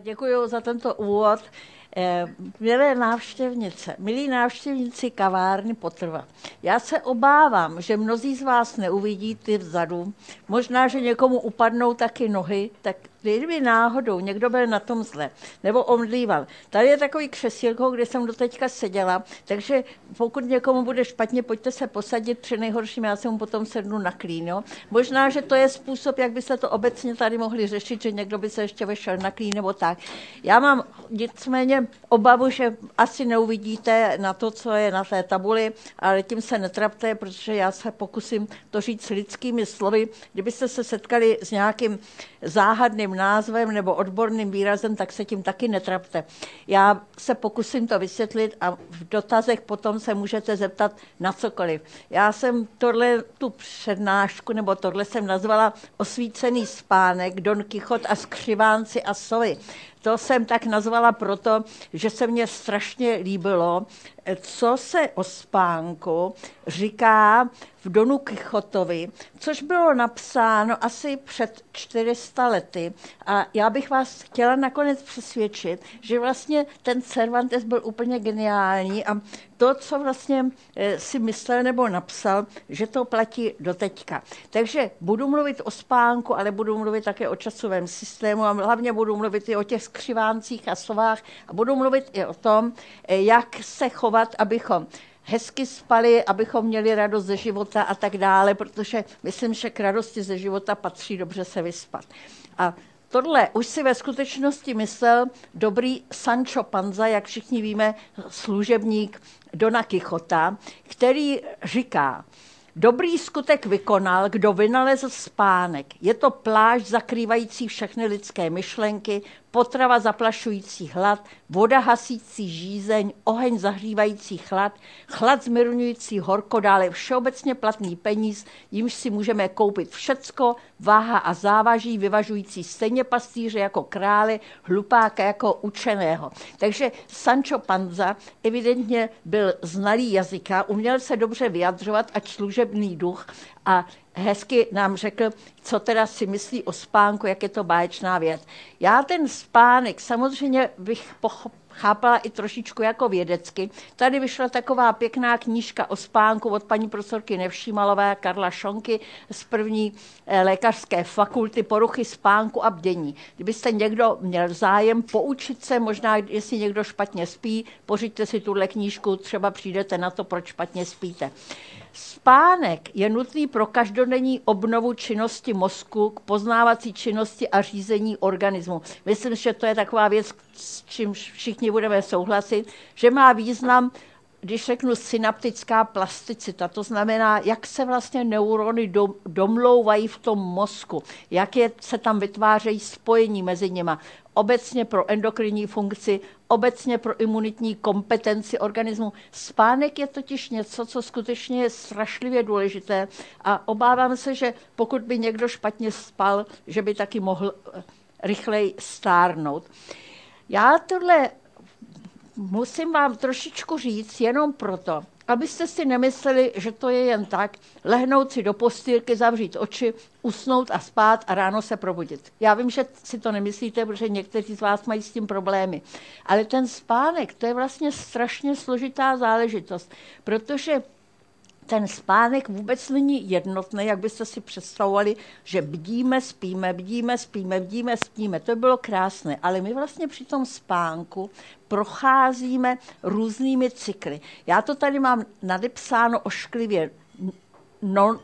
Děkuji za tento úvod. Eh, milé návštěvnice, milí návštěvníci kavárny Potrva, já se obávám, že mnozí z vás neuvidí ty vzadu. Možná, že někomu upadnou taky nohy, tak kdyby náhodou někdo byl na tom zle, nebo omdlíval. Tady je takový křesílko, kde jsem do teďka seděla, takže pokud někomu bude špatně, pojďte se posadit, při nejhorším já se mu potom sednu na klín. Jo? Možná, že to je způsob, jak by se to obecně tady mohli řešit, že někdo by se ještě vešel na klín nebo tak. Já mám nicméně obavu, že asi neuvidíte na to, co je na té tabuli, ale tím se netrapte, protože já se pokusím to říct lidskými slovy. Kdybyste se setkali s nějakým záhadným názvem nebo odborným výrazem, tak se tím taky netrapte. Já se pokusím to vysvětlit a v dotazech potom se můžete zeptat na cokoliv. Já jsem tohle, tu přednášku, nebo tohle jsem nazvala osvícený spánek, Don Kichot a skřivánci a sovy. To jsem tak nazvala proto, že se mně strašně líbilo, co se o spánku říká v Donu Kichotovi, což bylo napsáno asi před 400 lety. A já bych vás chtěla nakonec přesvědčit, že vlastně ten Cervantes byl úplně geniální a to, co vlastně eh, si myslel nebo napsal, že to platí do teďka. Takže budu mluvit o spánku, ale budu mluvit také o časovém systému a hlavně budu mluvit i o těch skřiváncích a sovách a budu mluvit i o tom, eh, jak se chovat, abychom hezky spali, abychom měli radost ze života a tak dále, protože myslím, že k radosti ze života patří dobře se vyspat. A tohle už si ve skutečnosti myslel dobrý Sancho Panza, jak všichni víme, služebník Dona Kichota, který říká, Dobrý skutek vykonal, kdo vynalezl spánek. Je to pláž zakrývající všechny lidské myšlenky, potrava zaplašující hlad, voda hasící žízeň, oheň zahřívající chlad, chlad zmírňující horko, dále všeobecně platný peníz, jimž si můžeme koupit všecko, váha a závaží, vyvažující stejně pastýře jako krále, hlupáka jako učeného. Takže Sancho Panza evidentně byl znalý jazyka, uměl se dobře vyjadřovat, ať služebný duch a hezky nám řekl, co teda si myslí o spánku, jak je to báječná věc. Já ten spánek samozřejmě bych pochopil, chápala i trošičku jako vědecky. Tady vyšla taková pěkná knížka o spánku od paní profesorky Nevšímalové Karla Šonky z první eh, lékařské fakulty poruchy spánku a bdění. Kdybyste někdo měl zájem poučit se, možná jestli někdo špatně spí, pořiďte si tuhle knížku, třeba přijdete na to, proč špatně spíte. Spánek je nutný pro každodenní obnovu činnosti mozku, k poznávací činnosti a řízení organismu. Myslím, že to je taková věc, s čím všichni budeme souhlasit, že má význam když řeknu synaptická plasticita, to znamená, jak se vlastně neurony domlouvají v tom mozku, jak je, se tam vytvářejí spojení mezi nimi obecně pro endokrinní funkci, obecně pro imunitní kompetenci organismu. Spánek je totiž něco, co skutečně je strašlivě důležité a obávám se, že pokud by někdo špatně spal, že by taky mohl eh, rychleji stárnout. Já tohle musím vám trošičku říct jenom proto, abyste si nemysleli, že to je jen tak, lehnout si do postýlky, zavřít oči, usnout a spát a ráno se probudit. Já vím, že si to nemyslíte, protože někteří z vás mají s tím problémy. Ale ten spánek, to je vlastně strašně složitá záležitost, protože ten spánek vůbec není jednotný, jak byste si představovali, že bdíme, spíme, bdíme, spíme, bdíme, spíme. To bylo krásné, ale my vlastně při tom spánku procházíme různými cykly. Já to tady mám nadepsáno ošklivě non,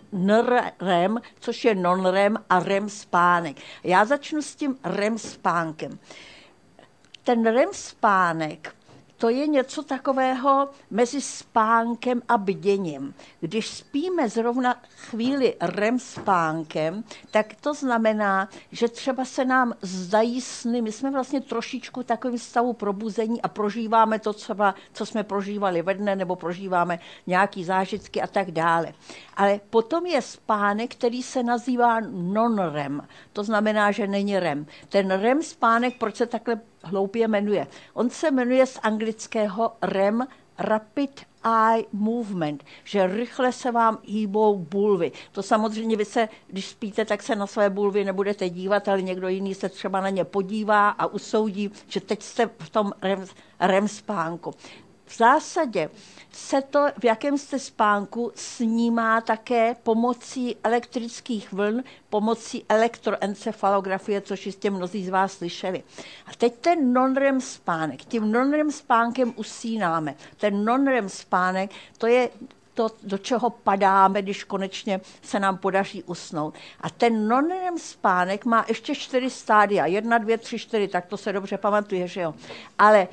REM, což je non-REM a REM spánek. Já začnu s tím REM spánkem. Ten REM spánek to je něco takového mezi spánkem a bděním. Když spíme zrovna chvíli REM spánkem, tak to znamená, že třeba se nám zdají sny. My jsme vlastně trošičku takovým stavu probuzení a prožíváme to třeba, co jsme prožívali ve dne, nebo prožíváme nějaký zážitky a tak dále. Ale potom je spánek, který se nazývá non-REM. To znamená, že není REM. Ten REM spánek, proč se takhle hloupě jmenuje? On se jmenuje z anglického REM rapid eye movement, že rychle se vám hýbou bulvy. To samozřejmě vy se, když spíte, tak se na své bulvy nebudete dívat, ale někdo jiný se třeba na ně podívá a usoudí, že teď jste v tom REM, REM spánku. V zásadě se to, v jakém jste spánku, snímá také pomocí elektrických vln, pomocí elektroencefalografie, což jistě mnozí z vás slyšeli. A teď ten non-REM spánek. Tím non-REM spánkem usínáme. Ten non-REM spánek, to je to, do čeho padáme, když konečně se nám podaří usnout. A ten non-REM spánek má ještě čtyři stádia. Jedna, dvě, tři, čtyři, tak to se dobře pamatuje, že jo. Ale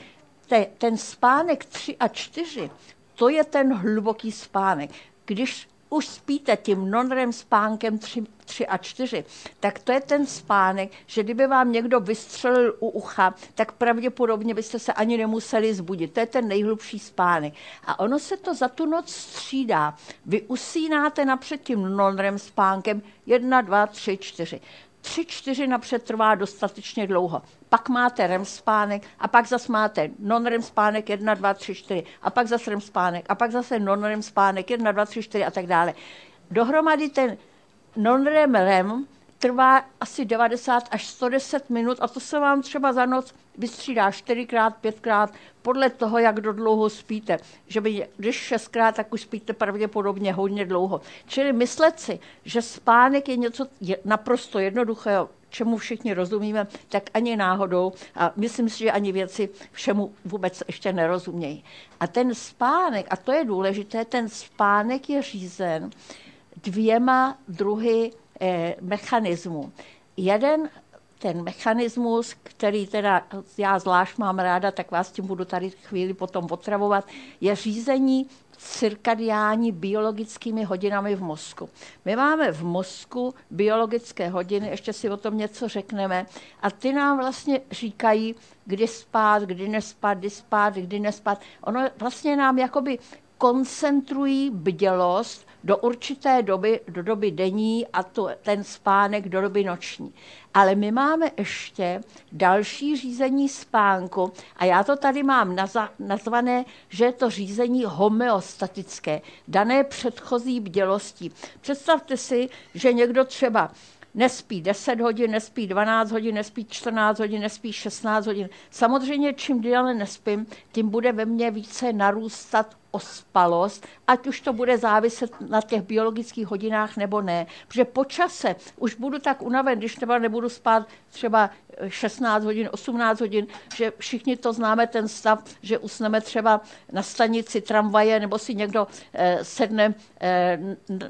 te, ten spánek 3 a 4, to je ten hluboký spánek. Když už spíte tím non spánkem 3, 3 a 4, tak to je ten spánek, že kdyby vám někdo vystřelil u ucha, tak pravděpodobně byste se ani nemuseli zbudit. To je ten nejhlubší spánek. A ono se to za tu noc střídá. Vy usínáte napřed tím non spánkem 1, 2, 3, 4 tři, čtyři napřed trvá dostatečně dlouho. Pak máte REM spánek a pak zase máte non-REM spánek 1, 2, 3, 4 a pak zase REM spánek a pak zase non-REM spánek 1, 2, 3, 4 a tak dále. Dohromady ten non-REM REM trvá asi 90 až 110 minut a to se vám třeba za noc vystřídá čtyřikrát, pětkrát, podle toho, jak do dlouho spíte. Že by, když šestkrát, tak už spíte pravděpodobně hodně dlouho. Čili myslet si, že spánek je něco naprosto jednoduchého, čemu všichni rozumíme, tak ani náhodou. A myslím si, že ani věci všemu vůbec ještě nerozumějí. A ten spánek, a to je důležité, ten spánek je řízen dvěma druhy mechanismů. Jeden ten mechanismus, který teda já zvlášť mám ráda, tak vás tím budu tady chvíli potom otravovat, je řízení cirkadiální biologickými hodinami v mozku. My máme v mozku biologické hodiny, ještě si o tom něco řekneme, a ty nám vlastně říkají, kdy spát, kdy nespat, kdy spát, kdy nespat. Ono vlastně nám jakoby koncentrují bdělost do určité doby, do doby denní a to, ten spánek do doby noční. Ale my máme ještě další řízení spánku a já to tady mám nazvané, že je to řízení homeostatické, dané předchozí bdělostí. Představte si, že někdo třeba nespí 10 hodin, nespí 12 hodin, nespí 14 hodin, nespí 16 hodin. Samozřejmě, čím déle nespím, tím bude ve mně více narůstat ospalost, ať už to bude záviset na těch biologických hodinách nebo ne. Protože po čase už budu tak unaven, když třeba nebudu spát třeba 16 hodin, 18 hodin, že všichni to známe ten stav, že usneme třeba na stanici tramvaje nebo si někdo eh, sedne eh,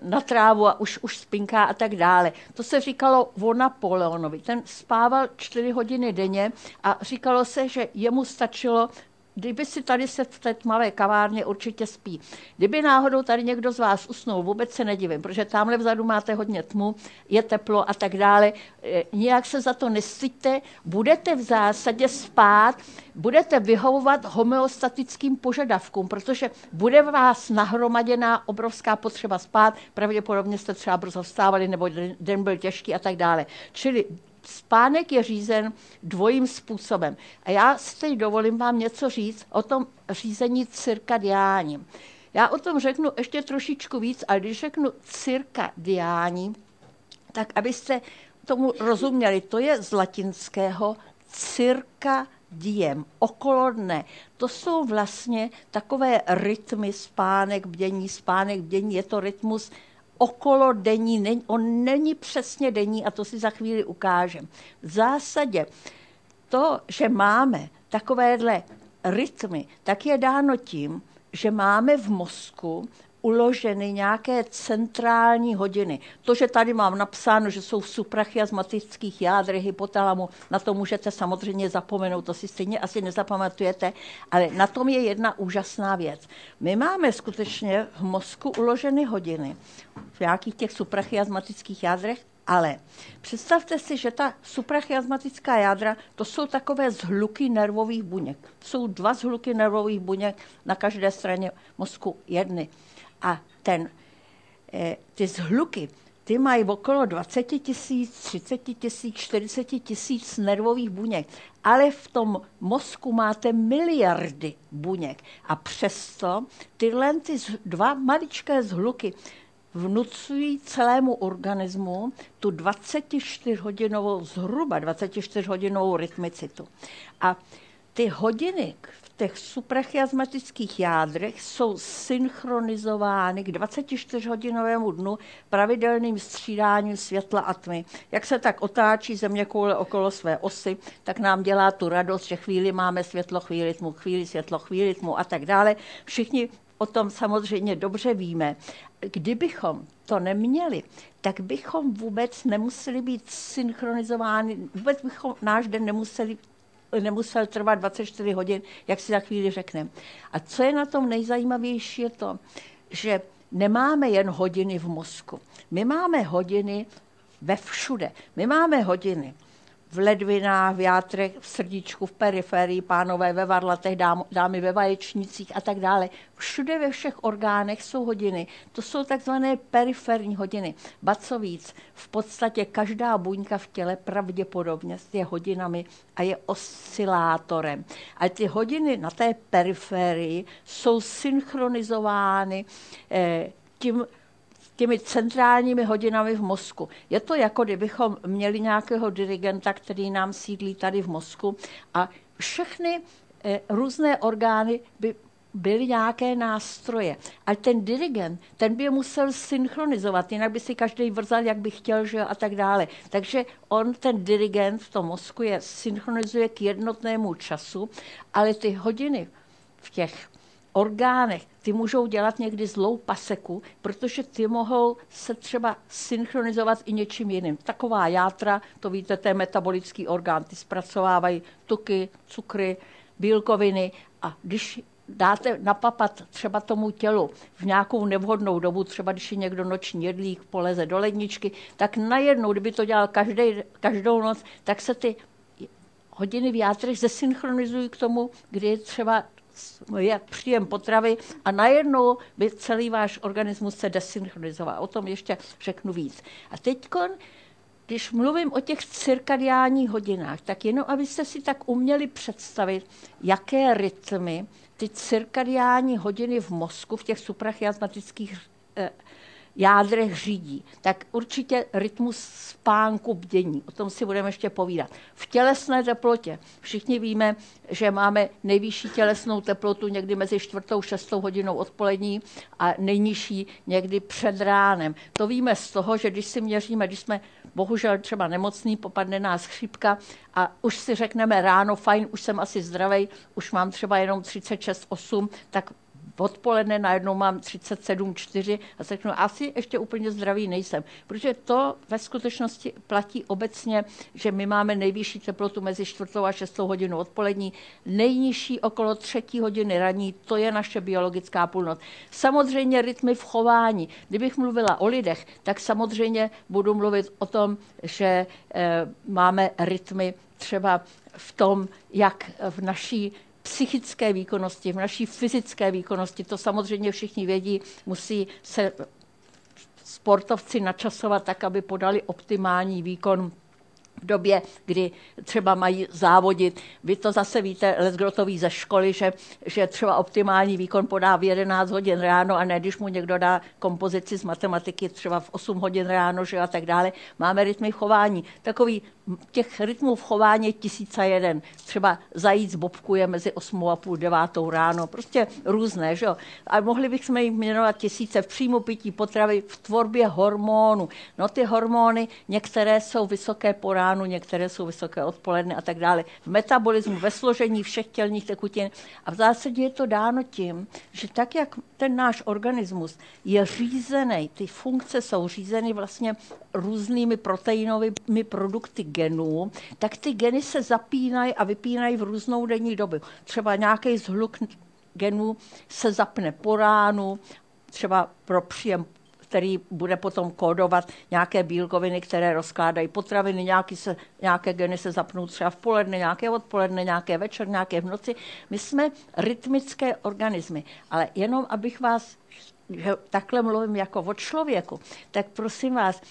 na trávu a už, už spinká a tak dále. To se říkalo o Napoleonovi. Ten spával 4 hodiny denně a říkalo se, že jemu stačilo kdyby si tady se v té tmavé kavárně určitě spí. Kdyby náhodou tady někdo z vás usnul, vůbec se nedivím, protože tamhle vzadu máte hodně tmu, je teplo a tak dále. E, nijak se za to nestyďte, budete v zásadě spát, budete vyhovovat homeostatickým požadavkům, protože bude vás nahromaděná obrovská potřeba spát, pravděpodobně jste třeba brzo vstávali nebo den byl těžký a tak dále. Čili spánek je řízen dvojím způsobem. A já si teď dovolím vám něco říct o tom řízení cirkadiáním. Já o tom řeknu ještě trošičku víc, ale když řeknu cirkadiální, tak abyste tomu rozuměli, to je z latinského cirka diem, okolo dne. To jsou vlastně takové rytmy spánek, bdění, spánek, bdění. Je to rytmus okolo denní, on není přesně denní a to si za chvíli ukážem. V zásadě to, že máme takovéhle rytmy, tak je dáno tím, že máme v mozku uloženy nějaké centrální hodiny. To, že tady mám napsáno, že jsou v suprachiasmatických jádrech hypotalamu, na to můžete samozřejmě zapomenout, to si stejně asi nezapamatujete, ale na tom je jedna úžasná věc. My máme skutečně v mozku uloženy hodiny v nějakých těch suprachiasmatických jádrech, ale představte si, že ta suprachiasmatická jádra, to jsou takové zhluky nervových buněk. Jsou dva zhluky nervových buněk na každé straně mozku jedny. A ten, eh, ty zhluky, ty mají okolo 20 tisíc, 30 tisíc, 40 tisíc nervových buněk, ale v tom mozku máte miliardy buněk. A přesto tyhle ty dva maličké zhluky vnucují celému organismu tu 24-hodinovou, zhruba 24-hodinovou rytmicitu. A ty hodiny těch suprachiasmatických jádrech jsou synchronizovány k 24-hodinovému dnu pravidelným střídáním světla a tmy. Jak se tak otáčí země koule okolo své osy, tak nám dělá tu radost, že chvíli máme světlo, chvíli tmu, chvíli světlo, chvíli tmu a tak dále. Všichni o tom samozřejmě dobře víme. Kdybychom to neměli, tak bychom vůbec nemuseli být synchronizováni, vůbec bychom náš den nemuseli nemusel trvat 24 hodin, jak si za chvíli řekneme. A co je na tom nejzajímavější, je to, že nemáme jen hodiny v mozku. My máme hodiny ve všude. My máme hodiny v ledvinách, v játrech, v srdíčku, v periferii, pánové ve varlatech, dám, dámy ve vaječnicích a tak dále. Všude ve všech orgánech jsou hodiny. To jsou takzvané periferní hodiny. Ba co víc, v podstatě každá buňka v těle pravděpodobně je hodinami a je oscilátorem. A ty hodiny na té periferii jsou synchronizovány eh, tím, těmi centrálními hodinami v mozku. Je to jako kdybychom měli nějakého dirigenta, který nám sídlí tady v mozku a všechny eh, různé orgány by byly nějaké nástroje. A ten dirigent, ten by je musel synchronizovat, jinak by si každý vrzal, jak by chtěl, že a tak dále. Takže on, ten dirigent v tom mozku je synchronizuje k jednotnému času, ale ty hodiny v těch orgánech, ty můžou dělat někdy zlou paseku, protože ty mohou se třeba synchronizovat i něčím jiným. Taková játra, to víte, to je metabolický orgán, ty zpracovávají tuky, cukry, bílkoviny. A když dáte napapat třeba tomu tělu v nějakou nevhodnou dobu, třeba když je někdo noční jedlík, poleze do ledničky, tak najednou, kdyby to dělal každý, každou noc, tak se ty hodiny v játrech zesynchronizují k tomu, kdy je třeba je příjem potravy a najednou by celý váš organismus se desynchronizoval. O tom ještě řeknu víc. A teď, když mluvím o těch cirkadiánních hodinách, tak jenom abyste si tak uměli představit, jaké rytmy ty cirkadiální hodiny v mozku, v těch suprachiasmatických eh, jádrech řídí, tak určitě rytmus spánku bdění. O tom si budeme ještě povídat. V tělesné teplotě všichni víme, že máme nejvyšší tělesnou teplotu někdy mezi čtvrtou, šestou hodinou odpolední a nejnižší někdy před ránem. To víme z toho, že když si měříme, když jsme bohužel třeba nemocný, popadne nás chřipka a už si řekneme ráno, fajn, už jsem asi zdravý, už mám třeba jenom 36,8, tak odpoledne najednou mám 37,4 a řeknu, asi ještě úplně zdravý nejsem. Protože to ve skutečnosti platí obecně, že my máme nejvyšší teplotu mezi 4 a 6 hodinou odpolední, nejnižší okolo 3 hodiny raní, to je naše biologická půlnoc. Samozřejmě rytmy v chování. Kdybych mluvila o lidech, tak samozřejmě budu mluvit o tom, že e, máme rytmy třeba v tom, jak v naší psychické výkonnosti, v naší fyzické výkonnosti, to samozřejmě všichni vědí, musí se sportovci načasovat tak, aby podali optimální výkon v době, kdy třeba mají závodit. Vy to zase víte, Lesgrotový ze školy, že, že třeba optimální výkon podá v 11 hodin ráno a ne, když mu někdo dá kompozici z matematiky třeba v 8 hodin ráno, že a tak dále. Máme rytmy chování. Takový těch rytmů v chování tisíce jeden. Třeba zajíc bobkuje mezi 8 a půl 9 ráno. Prostě různé, že jo. A mohli bychom jim jmenovat tisíce v příjmu pití potravy, v tvorbě hormonů. No ty hormony, některé jsou vysoké po ránu, některé jsou vysoké odpoledne a tak dále. V metabolismu, ve složení všech tělních tekutin. A v zásadě je to dáno tím, že tak, jak ten náš organismus je řízený, ty funkce jsou řízeny vlastně různými proteinovými produkty genů, tak ty geny se zapínají a vypínají v různou denní dobu. Třeba nějaký zhluk genů se zapne po ránu, třeba pro příjem který bude potom kódovat nějaké bílkoviny, které rozkládají potraviny, nějaký se, nějaké geny se zapnou třeba v poledne, nějaké odpoledne, nějaké večer, nějaké v noci. My jsme rytmické organismy, ale jenom abych vás, že takhle mluvím jako o člověku, tak prosím vás,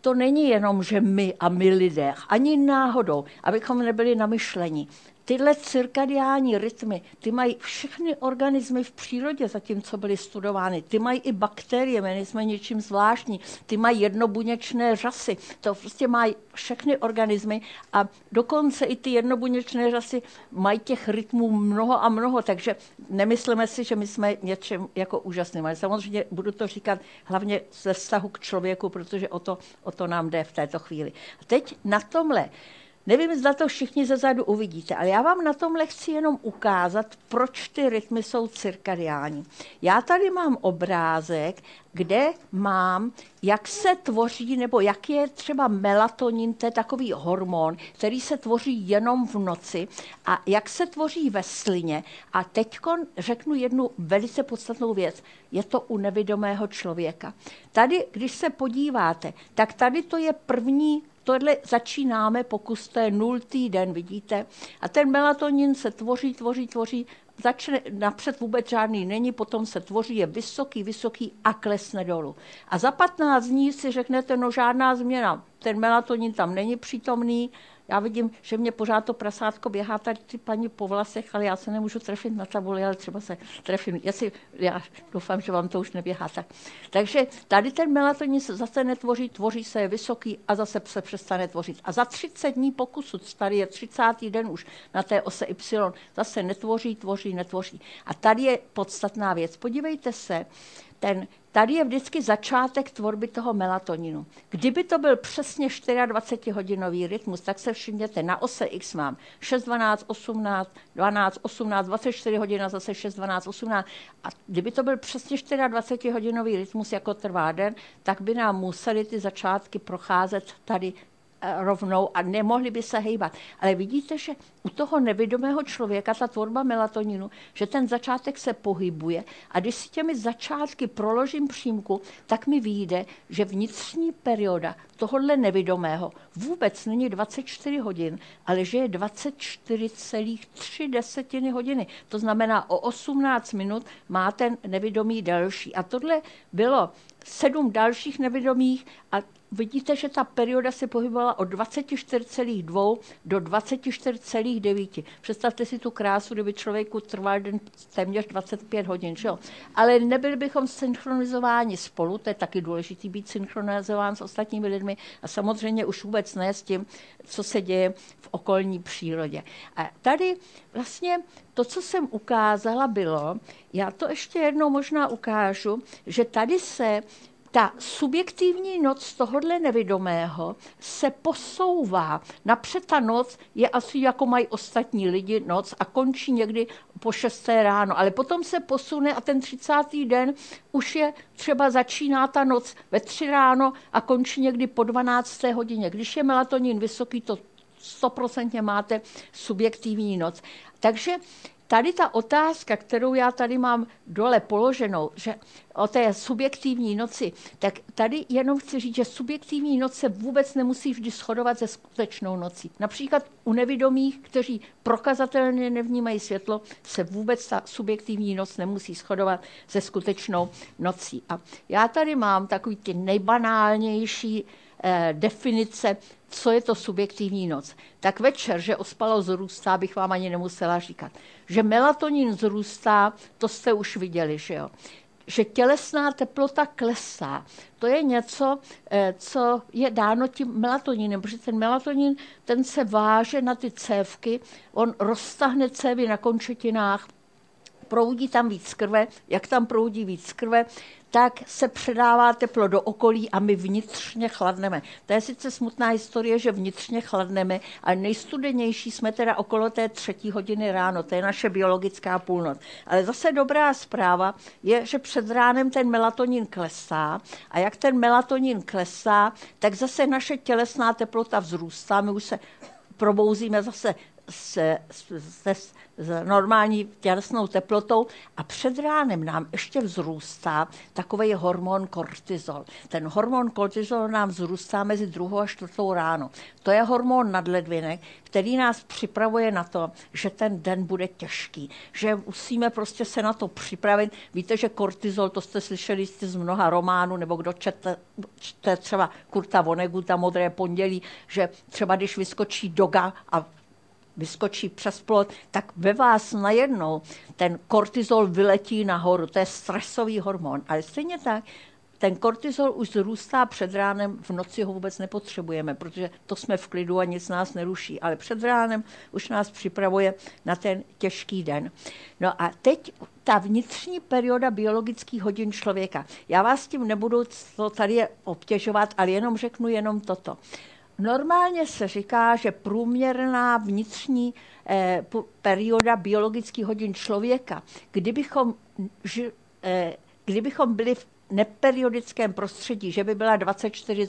to není jenom, že my a my lidé, ani náhodou, abychom nebyli namyšlení tyhle cirkadiální rytmy, ty mají všechny organismy v přírodě, zatímco byly studovány. Ty mají i bakterie, my nejsme něčím zvláštní. Ty mají jednobuněčné řasy. To prostě mají všechny organismy a dokonce i ty jednobuněčné řasy mají těch rytmů mnoho a mnoho, takže nemyslíme si, že my jsme něčím jako úžasným. Ale samozřejmě budu to říkat hlavně ze vztahu k člověku, protože o to, o to nám jde v této chvíli. A teď na tomhle Nevím, zda to všichni zezadu uvidíte, ale já vám na tomhle chci jenom ukázat, proč ty rytmy jsou cirkadiální. Já tady mám obrázek, kde mám, jak se tvoří, nebo jak je třeba melatonin, to je takový hormon, který se tvoří jenom v noci a jak se tvoří ve slině. A teď řeknu jednu velice podstatnou věc. Je to u nevidomého člověka. Tady, když se podíváte, tak tady to je první tohle začínáme, pokus to je nultý den, vidíte. A ten melatonin se tvoří, tvoří, tvoří, začne, napřed vůbec žádný není, potom se tvoří, je vysoký, vysoký a klesne dolů. A za 15 dní si řeknete, no žádná změna, ten melatonin tam není přítomný, já vidím, že mě pořád to prasátko běhá tady ty paní po vlasech, ale já se nemůžu trefit na tabuli, ale třeba se trefím. Já, si, já doufám, že vám to už neběhá tak. Takže tady ten melatonin se zase netvoří, tvoří se je vysoký a zase se přestane tvořit. A za 30 dní pokusu, tady je 30. den už na té ose Y, zase netvoří, tvoří, netvoří. A tady je podstatná věc. Podívejte se, ten Tady je vždycky začátek tvorby toho melatoninu. Kdyby to byl přesně 24-hodinový rytmus, tak se všimněte, na ose X mám 6, 12, 18, 12, 18, 24 hodin, zase 6, 12, 18. A kdyby to byl přesně 24-hodinový rytmus, jako trvá den, tak by nám museli ty začátky procházet tady rovnou a nemohli by se hejbat. Ale vidíte, že u toho nevědomého člověka ta tvorba melatoninu, že ten začátek se pohybuje a když si těmi začátky proložím přímku, tak mi vyjde, že vnitřní perioda tohohle nevědomého vůbec není 24 hodin, ale že je 24,3 desetiny hodiny. To znamená, o 18 minut má ten nevědomý delší. A tohle bylo sedm dalších nevědomých a vidíte, že ta perioda se pohybovala od 24,2 do 24,9. Představte si tu krásu, kdyby člověku trval den téměř 25 hodin. Že jo? Ale nebyli bychom synchronizováni spolu, to je taky důležité být synchronizován s ostatními lidmi a samozřejmě už vůbec ne s tím, co se děje v okolní přírodě. A tady vlastně to, co jsem ukázala, bylo, já to ještě jednou možná ukážu, že tady se ta subjektivní noc tohohle nevidomého se posouvá. Napřed ta noc je asi jako mají ostatní lidi noc a končí někdy po 6. ráno, ale potom se posune a ten 30. den už je třeba začíná ta noc ve 3 ráno a končí někdy po 12. hodině. Když je melatonin vysoký, to stoprocentně máte subjektivní noc. Takže tady ta otázka, kterou já tady mám dole položenou, že o té subjektivní noci, tak tady jenom chci říct, že subjektivní noc se vůbec nemusí vždy shodovat se skutečnou nocí. Například u nevidomých, kteří prokazatelně nevnímají světlo, se vůbec ta subjektivní noc nemusí shodovat se skutečnou nocí. A já tady mám takový ty nejbanálnější eh, definice co je to subjektivní noc. Tak večer, že ospalo zrůstá, bych vám ani nemusela říkat. Že melatonin zrůstá, to jste už viděli, že jo. Že tělesná teplota klesá. To je něco, eh, co je dáno tím melatoninem, protože ten melatonin, ten se váže na ty cévky, on roztahne cévy na končetinách, proudí tam víc krve, jak tam proudí víc krve, tak se předává teplo do okolí a my vnitřně chladneme. To je sice smutná historie, že vnitřně chladneme, ale nejstudenější jsme teda okolo té třetí hodiny ráno, to je naše biologická půlnoc. Ale zase dobrá zpráva je, že před ránem ten melatonin klesá a jak ten melatonin klesá, tak zase naše tělesná teplota vzrůstá, my už se probouzíme zase se, se, s normální tělesnou teplotou a před ránem nám ještě vzrůstá takový hormon kortizol. Ten hormon kortizol nám vzrůstá mezi druhou a čtvrtou ráno. To je hormon nadledvinek, který nás připravuje na to, že ten den bude těžký, že musíme prostě se na to připravit. Víte, že kortizol, to jste slyšeli jste z mnoha románů, nebo kdo čete, čte třeba Kurta Voneguta Modré pondělí, že třeba když vyskočí doga a vyskočí přes plot, tak ve vás najednou ten kortizol vyletí nahoru. To je stresový hormon. Ale stejně tak, ten kortizol už zrůstá před ránem, v noci ho vůbec nepotřebujeme, protože to jsme v klidu a nic nás neruší. Ale před ránem už nás připravuje na ten těžký den. No a teď ta vnitřní perioda biologických hodin člověka. Já vás tím nebudu to tady obtěžovat, ale jenom řeknu jenom toto. Normálně se říká, že průměrná vnitřní eh, perioda biologických hodin člověka, kdybychom, ži, eh, kdybychom byli v neperiodickém prostředí, že by byla 24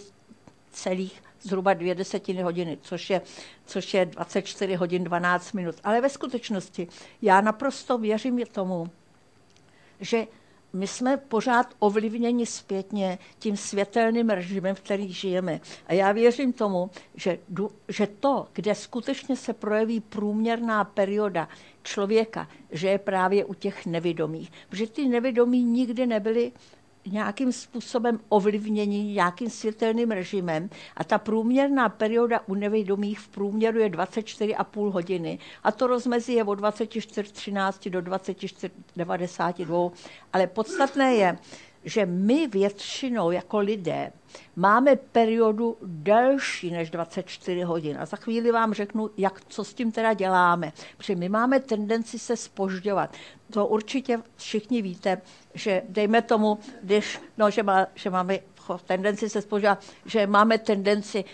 celých zhruba dvě desetiny hodiny, což je, což je 24 hodin 12 minut. Ale ve skutečnosti já naprosto věřím tomu, že my jsme pořád ovlivněni zpětně tím světelným režimem, v který žijeme. A já věřím tomu, že, že to, kde skutečně se projeví průměrná perioda člověka, že je právě u těch nevědomých. Protože ty nevědomí nikdy nebyli nějakým způsobem ovlivnění nějakým světelným režimem a ta průměrná perioda u nevědomých v průměru je 24,5 hodiny a to rozmezí je od 24.13 do 24.92, ale podstatné je, že my většinou jako lidé máme periodu delší než 24 hodin. A za chvíli vám řeknu, jak, co s tím teda děláme. Protože my máme tendenci se spožďovat. To určitě všichni víte, že dejme tomu, když, no, že, má, že máme tendenci se spožďovat, že máme tendenci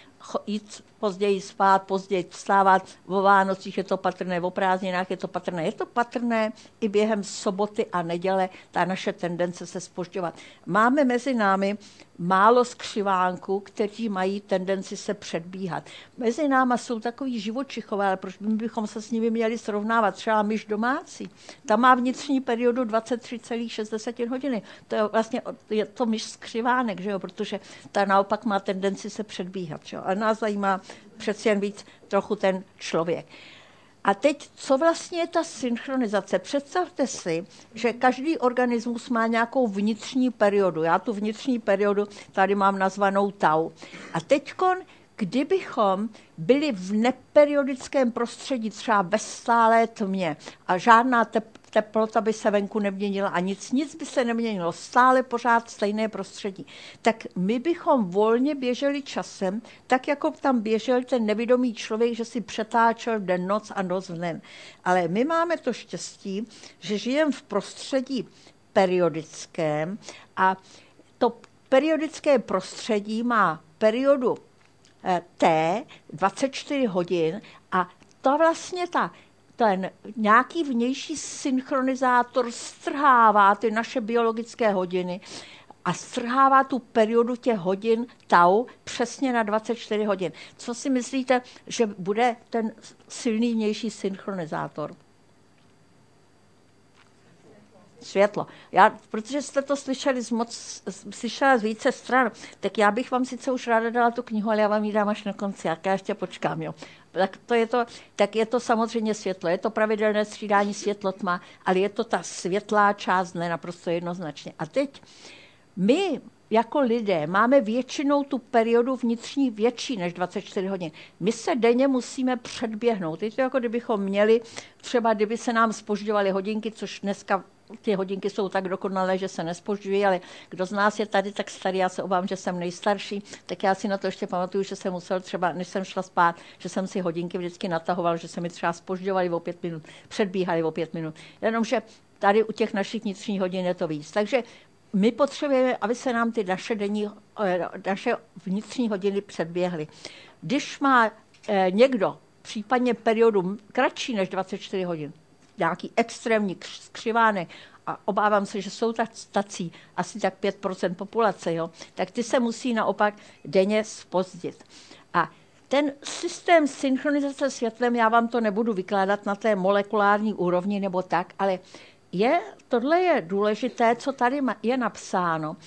jít později spát, později vstávat, o Vánocích je to patrné, o prázdninách je to patrné. Je to patrné i během soboty a neděle, ta naše tendence se spožďovat. Máme mezi námi málo skřivánků, kteří mají tendenci se předbíhat. Mezi náma jsou takový živočichové, ale proč bychom se s nimi měli srovnávat? Třeba myš domácí. Ta má vnitřní periodu 23,6 hodiny. To je vlastně je to myš skřivánek, že jo? protože ta naopak má tendenci se předbíhat. Že jo? Ale nás zajímá přeci jen víc trochu ten člověk. A teď, co vlastně je ta synchronizace? Představte si, že každý organismus má nějakou vnitřní periodu. Já tu vnitřní periodu tady mám nazvanou tau. A teď, kdybychom byli v neperiodickém prostředí, třeba ve stálé tmě a žádná tep, teplota by se venku neměnila a nic, nic by se neměnilo, stále pořád stejné prostředí. Tak my bychom volně běželi časem, tak jako tam běžel ten nevědomý člověk, že si přetáčel den noc a noc den. Ale my máme to štěstí, že žijeme v prostředí periodickém a to periodické prostředí má periodu eh, T, 24 hodin a to vlastně ta ten nějaký vnější synchronizátor strhává ty naše biologické hodiny a strhává tu periodu těch hodin tau přesně na 24 hodin. Co si myslíte, že bude ten silný vnější synchronizátor? světlo. Já, protože jste to slyšeli z moc, slyšela z více stran, tak já bych vám sice už ráda dala tu knihu, ale já vám ji dám až na konci, jak já ještě počkám. Jo. Tak, to je to, tak je to samozřejmě světlo, je to pravidelné střídání světlo tma, ale je to ta světlá část ne naprosto jednoznačně. A teď my jako lidé máme většinou tu periodu vnitřní větší než 24 hodin. My se denně musíme předběhnout. Je to jako kdybychom měli, třeba kdyby se nám spožďovaly hodinky, což dneska ty hodinky jsou tak dokonalé, že se nespožďují, ale kdo z nás je tady tak starý, já se obávám, že jsem nejstarší, tak já si na to ještě pamatuju, že jsem musel třeba, než jsem šla spát, že jsem si hodinky vždycky natahoval, že se mi třeba spožďovaly o pět minut, předbíhaly o pět minut. Jenomže tady u těch našich vnitřních hodin je to víc. Takže my potřebujeme, aby se nám ty naše, denní, eh, naše vnitřní hodiny předběhly. Když má eh, někdo případně periodu kratší než 24 hodin, nějaký extrémní křivánek, a obávám se, že jsou tak stací asi tak 5% populace, jo, tak ty se musí naopak denně spozdit. A ten systém synchronizace světlem, já vám to nebudu vykládat na té molekulární úrovni nebo tak, ale je, tohle je důležité, co tady je napsáno,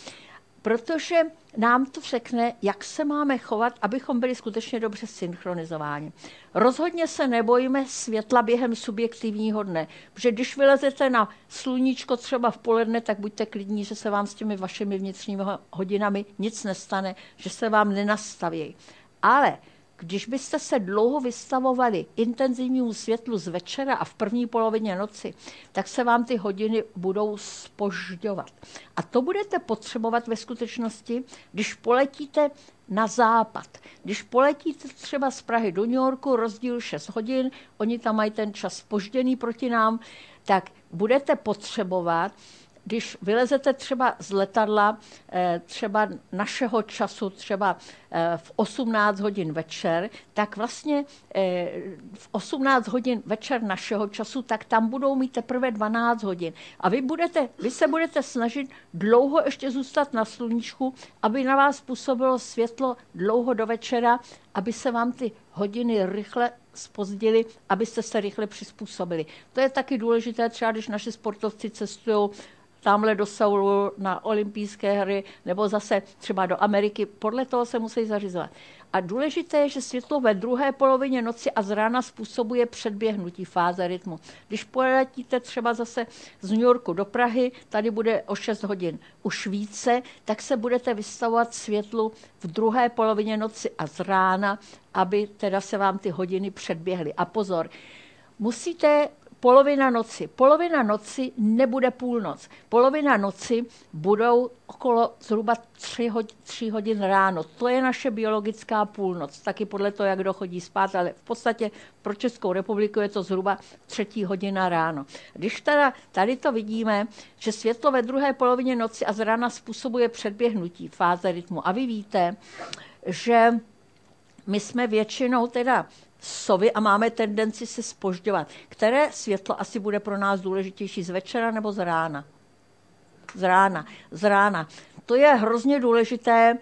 protože nám to řekne, jak se máme chovat, abychom byli skutečně dobře synchronizováni. Rozhodně se nebojíme světla během subjektivního dne, protože když vylezete na sluníčko třeba v poledne, tak buďte klidní, že se vám s těmi vašimi vnitřními hodinami nic nestane, že se vám nenastaví. Ale když byste se dlouho vystavovali intenzivnímu světlu z večera a v první polovině noci, tak se vám ty hodiny budou spožďovat. A to budete potřebovat ve skutečnosti, když poletíte na západ. Když poletíte třeba z Prahy do New Yorku, rozdíl 6 hodin, oni tam mají ten čas spožděný proti nám, tak budete potřebovat když vylezete třeba z letadla, eh, třeba našeho času, třeba eh, v 18 hodin večer, tak vlastně eh, v 18 hodin večer našeho času, tak tam budou mít teprve 12 hodin. A vy, budete, vy se budete snažit dlouho ještě zůstat na sluníčku, aby na vás působilo světlo dlouho do večera, aby se vám ty hodiny rychle spozdili, abyste se rychle přizpůsobili. To je taky důležité, třeba když naši sportovci cestují tamhle do Soulu na olympijské hry nebo zase třeba do Ameriky. Podle toho se musí zařizovat. A důležité je, že světlo ve druhé polovině noci a z rána způsobuje předběhnutí fáze rytmu. Když poletíte třeba zase z New Yorku do Prahy, tady bude o 6 hodin už více, tak se budete vystavovat světlu v druhé polovině noci a z rána, aby teda se vám ty hodiny předběhly. A pozor, musíte polovina noci. Polovina noci nebude půlnoc. Polovina noci budou okolo zhruba tři, hodin, tři hodin ráno. To je naše biologická půlnoc, taky podle toho, jak kdo chodí spát, ale v podstatě pro Českou republiku je to zhruba třetí hodina ráno. Když teda tady to vidíme, že světlo ve druhé polovině noci a z rána způsobuje předběhnutí fáze rytmu. A vy víte, že my jsme většinou teda sovy a máme tendenci se spožďovat. Které světlo asi bude pro nás důležitější, z večera nebo z rána? Z rána. Z rána. To je hrozně důležité.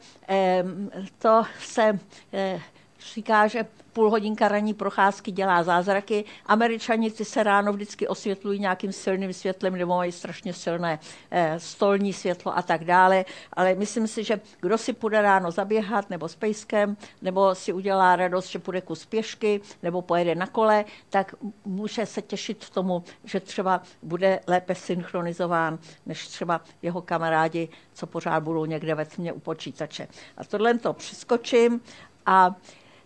To se eh, říká, že půl hodinka ranní procházky dělá zázraky. Američani ty se ráno vždycky osvětlují nějakým silným světlem nebo mají strašně silné eh, stolní světlo a tak dále. Ale myslím si, že kdo si půjde ráno zaběhat nebo s pejskem, nebo si udělá radost, že půjde kus pěšky nebo pojede na kole, tak může se těšit tomu, že třeba bude lépe synchronizován než třeba jeho kamarádi, co pořád budou někde ve tmě u počítače. A tohle to přeskočím a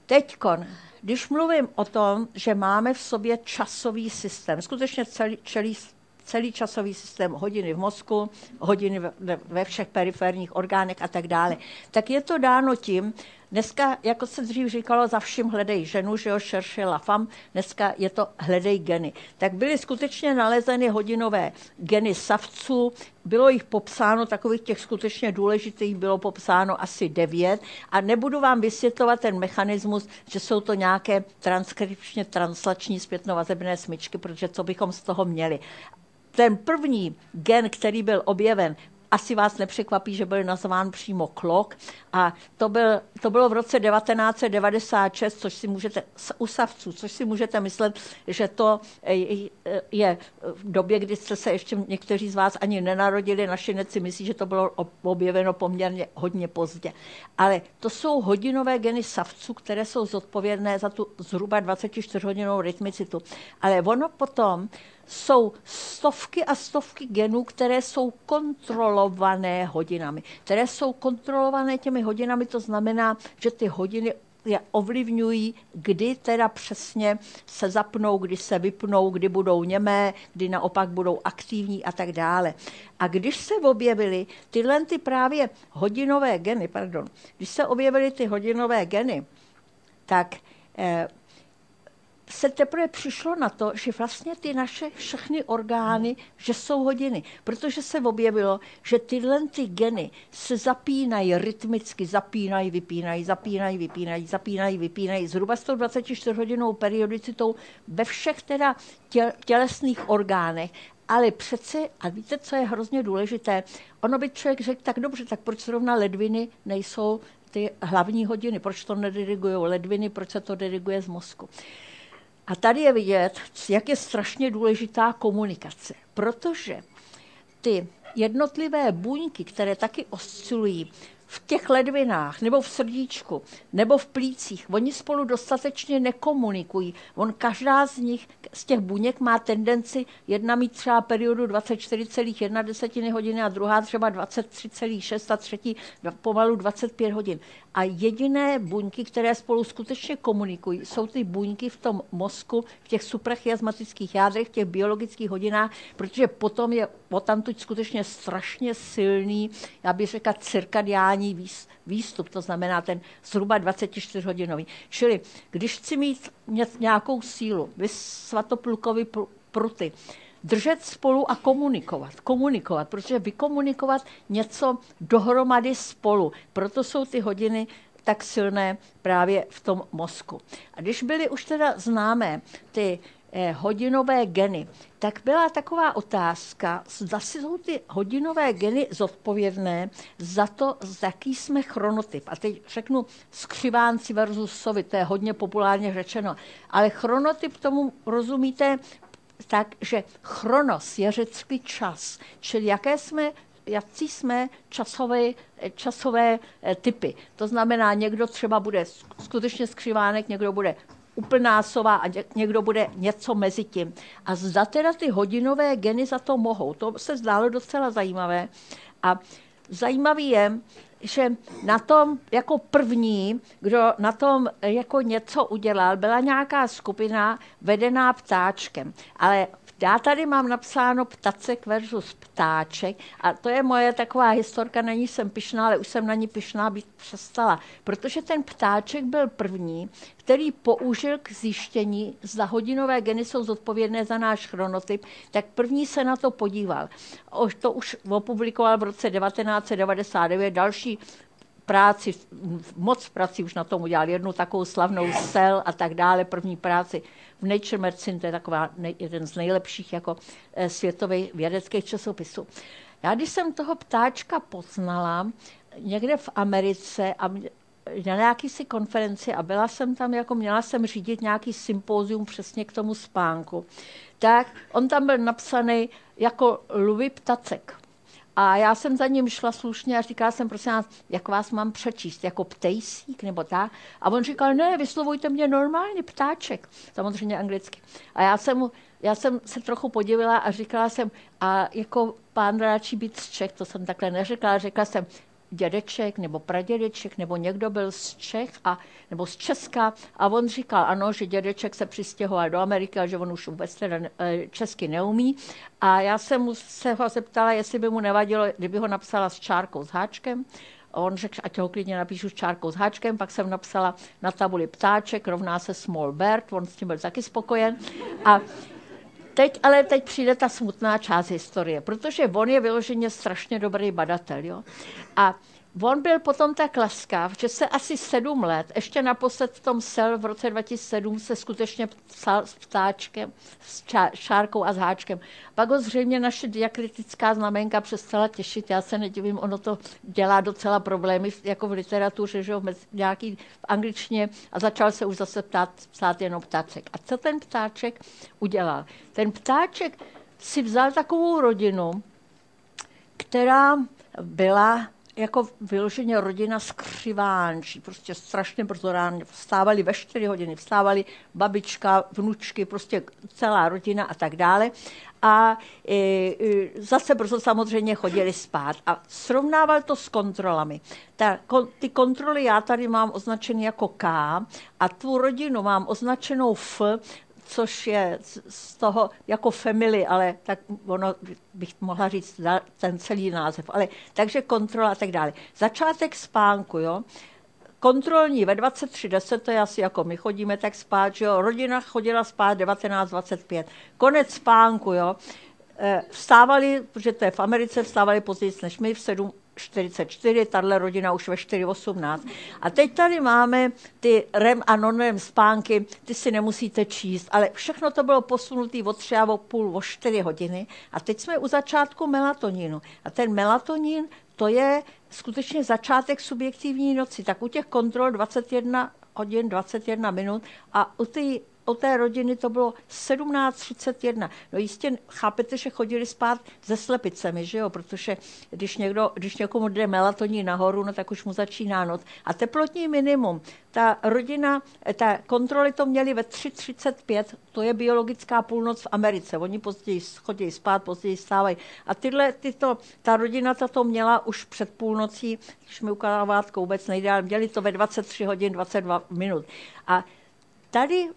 Teďkon, když mluvím o tom, že máme v sobě časový systém, skutečně celý, celý, celý časový systém, hodiny v mozku, hodiny ve, ve všech periferních orgánech a tak dále, tak je to dáno tím, Dneska, jako se dřív říkalo, za vším hledej ženu, že jo, šerše la fam, dneska je to hledej geny. Tak byly skutečně nalezeny hodinové geny savců, bylo jich popsáno, takových těch skutečně důležitých bylo popsáno asi devět a nebudu vám vysvětlovat ten mechanismus, že jsou to nějaké transkripčně translační zpětnovazebné smyčky, protože co bychom z toho měli ten první gen, který byl objeven, asi vás nepřekvapí, že byl nazván přímo klok a to, byl, to bylo v roce 1996, což si můžete, u savců, což si můžete myslet, že to je v době, kdy jste se ještě někteří z vás ani nenarodili, naši neci myslí, že to bylo objeveno poměrně hodně pozdě. Ale to jsou hodinové geny savců, které jsou zodpovědné za tu zhruba 24-hodinovou rytmicitu. Ale ono potom jsou stovky a stovky genů, které jsou kontrolované hodinami. Které jsou kontrolované těmi hodinami, to znamená, že ty hodiny je ovlivňují, kdy teda přesně se zapnou, kdy se vypnou, kdy budou němé, kdy naopak budou aktivní a tak dále. A když se objevily tyhle ty právě hodinové geny, pardon, když se objevily ty hodinové geny, tak eh, se teprve přišlo na to, že vlastně ty naše všechny orgány, že jsou hodiny, protože se objevilo, že tyhle ty geny se zapínají rytmicky, zapínají, vypínají, zapínají, vypínají, zapínají, vypínají, zhruba 124 hodinou periodicitou ve všech teda tělesných orgánech. Ale přece, a víte, co je hrozně důležité, ono by člověk řekl, tak dobře, tak proč zrovna ledviny nejsou ty hlavní hodiny, proč to nedirigují ledviny, proč se to diriguje z mozku. A tady je vidět, jak je strašně důležitá komunikace, protože ty jednotlivé buňky, které taky oscilují, v těch ledvinách, nebo v srdíčku, nebo v plících, oni spolu dostatečně nekomunikují. On každá z nich, z těch buněk má tendenci jedna mít třeba periodu 24,1 desetiny hodiny a druhá třeba 23,6 a třetí pomalu 25 hodin. A jediné buňky, které spolu skutečně komunikují, jsou ty buňky v tom mozku, v těch suprachiasmatických jádrech, v těch biologických hodinách, protože potom je potamtud skutečně strašně silný, já bych řekla, cirkadiální výstup, to znamená ten zhruba 24-hodinový. Čili když chci mít nějakou sílu, vy svatoplukovi pruty, držet spolu a komunikovat. Komunikovat, protože vykomunikovat něco dohromady spolu. Proto jsou ty hodiny tak silné právě v tom mozku. A když byly už teda známé ty eh, hodinové geny, tak byla taková otázka, zda si jsou ty hodinové geny zodpovědné za to, z jaký jsme chronotyp. A teď řeknu skřivánci versus sovy, to je hodně populárně řečeno. Ale chronotyp tomu rozumíte tak, že chronos je řecký čas, čili jaké jsme jaký jsme časové, časové eh, typy. To znamená, někdo třeba bude skutečně skřivánek, někdo bude úplná sova a někdo bude něco mezi tím. A zda teda ty hodinové geny za to mohou. To se zdálo docela zajímavé. A zajímavý je, že na tom jako první, kdo na tom jako něco udělal, byla nějaká skupina vedená ptáčkem. Ale já tady mám napsáno ptacek versus ptáček a to je moje taková historka, na ní jsem pišná, ale už jsem na ní pišná být přestala, protože ten ptáček byl první, který použil k zjištění, zda hodinové geny jsou zodpovědné za náš chronotyp, tak první se na to podíval. To už opublikoval v roce 1999, další práci, moc prací už na tom udělal, jednu takovou slavnou sel a tak dále, první práci v Nature Medicine, to je taková nej, jeden z nejlepších jako e, světových vědeckých časopisů. Já když jsem toho ptáčka poznala někde v Americe a na nějaký si konferenci a byla jsem tam, jako měla jsem řídit nějaký sympózium přesně k tomu spánku, tak on tam byl napsaný jako Louis Ptacek. A já jsem za ním šla slušně a říkala jsem, prosím vás, jak vás mám přečíst, jako ptejsík nebo tak. A on říkal, ne, vyslovujte mě normálně, ptáček, samozřejmě anglicky. A já jsem, já jsem se trochu podívala a říkala jsem, a jako pán radši být z Čech, to jsem takhle neřekla, řekla jsem, dědeček nebo pradědeček nebo někdo byl z Čech a, nebo z Česka a on říkal, ano, že dědeček se přistěhoval do Ameriky a že on už vůbec teda eh, česky neumí. A já jsem mu se ho zeptala, jestli by mu nevadilo, kdyby ho napsala s čárkou s háčkem. A on řekl, ať ho klidně napíšu s čárkou s háčkem, pak jsem napsala na tabuli ptáček, rovná se small bird, on s tím byl taky spokojen. A Teď, ale teď přijde ta smutná část historie, protože on je vyloženě strašně dobrý badatel. Jo? A On byl potom tak laskav, že se asi sedm let, ještě naposled v tom sel v roce 2007 se skutečně psal s ptáčkem, s šárkou a s háčkem. Pak ho zřejmě naše diakritická znamenka přestala těšit. Já se nedivím, ono to dělá docela problémy jako v literatuře, že v nějaký v angličtině a začal se už zase ptát, psát jenom ptáček. A co ten ptáček udělal? Ten ptáček si vzal takovou rodinu, která byla jako vyloženě rodina skřivánčí, prostě strašně brzo ráno vstávali ve čtyři hodiny, vstávali babička, vnučky, prostě celá rodina a tak dále. A e, e, zase brzo samozřejmě chodili spát. A srovnával to s kontrolami. Ta, kon, ty kontroly já tady mám označený jako K a tu rodinu mám označenou F, což je z toho jako family, ale tak ono bych mohla říct ten celý název. Ale, takže kontrola a tak dále. Začátek spánku, jo. Kontrolní ve 23.10, to je asi jako my chodíme tak spát, že jo. Rodina chodila spát 19.25. Konec spánku, jo. Eh, vstávali, protože to je v Americe, vstávali později než my v 7, 44, tahle rodina už ve 4,18. A teď tady máme ty REM a non-REM spánky, ty si nemusíte číst, ale všechno to bylo posunutý od 3 a půl, o 4 hodiny. A teď jsme u začátku melatoninu. A ten melatonin, to je skutečně začátek subjektivní noci. Tak u těch kontrol 21 hodin 21 minut a u té o té rodiny to bylo 17.31. No jistě chápete, že chodili spát se slepicemi, že jo? Protože když, někdo, když někomu jde melatoní nahoru, no tak už mu začíná noc. A teplotní minimum, ta rodina, ta kontroly to měly ve 3.35, to je biologická půlnoc v Americe. Oni později chodí spát, později stávají. A tyhle, tyto, ta rodina to měla už před půlnocí, když mi ukázala vůbec nejdál, měli to ve 23 hodin 22 minut. A tady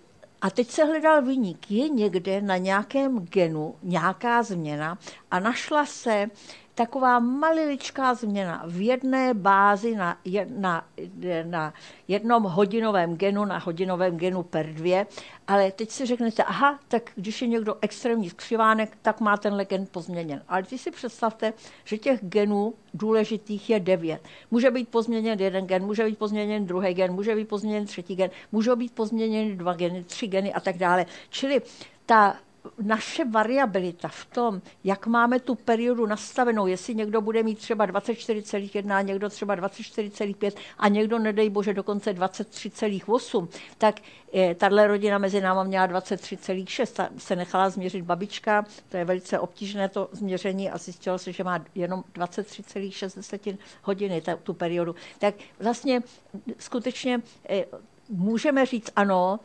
a teď se hledal vyník. Je někde na nějakém genu nějaká změna a našla se taková maliličká změna v jedné bázi na, na, na jednom hodinovém genu, na hodinovém genu per dvě, ale teď si řeknete, aha, tak když je někdo extrémní skřivánek, tak má tenhle gen pozměněn. Ale teď si představte, že těch genů důležitých je devět. Může být pozměněn jeden gen, může být pozměněn druhý gen, může být pozměněn třetí gen, můžou být pozměněny dva geny, tři geny a tak dále. Čili ta naše variabilita v tom, jak máme tu periodu nastavenou, jestli někdo bude mít třeba 24,1, někdo třeba 24,5 a někdo, nedej bože, dokonce 23,8, tak eh, tahle rodina mezi náma měla 23,6, ta se nechala změřit babička, to je velice obtížné to změření a zjistilo se, že má jenom 23,6 hodiny tu periodu. Tak vlastně skutečně eh, můžeme říct ano,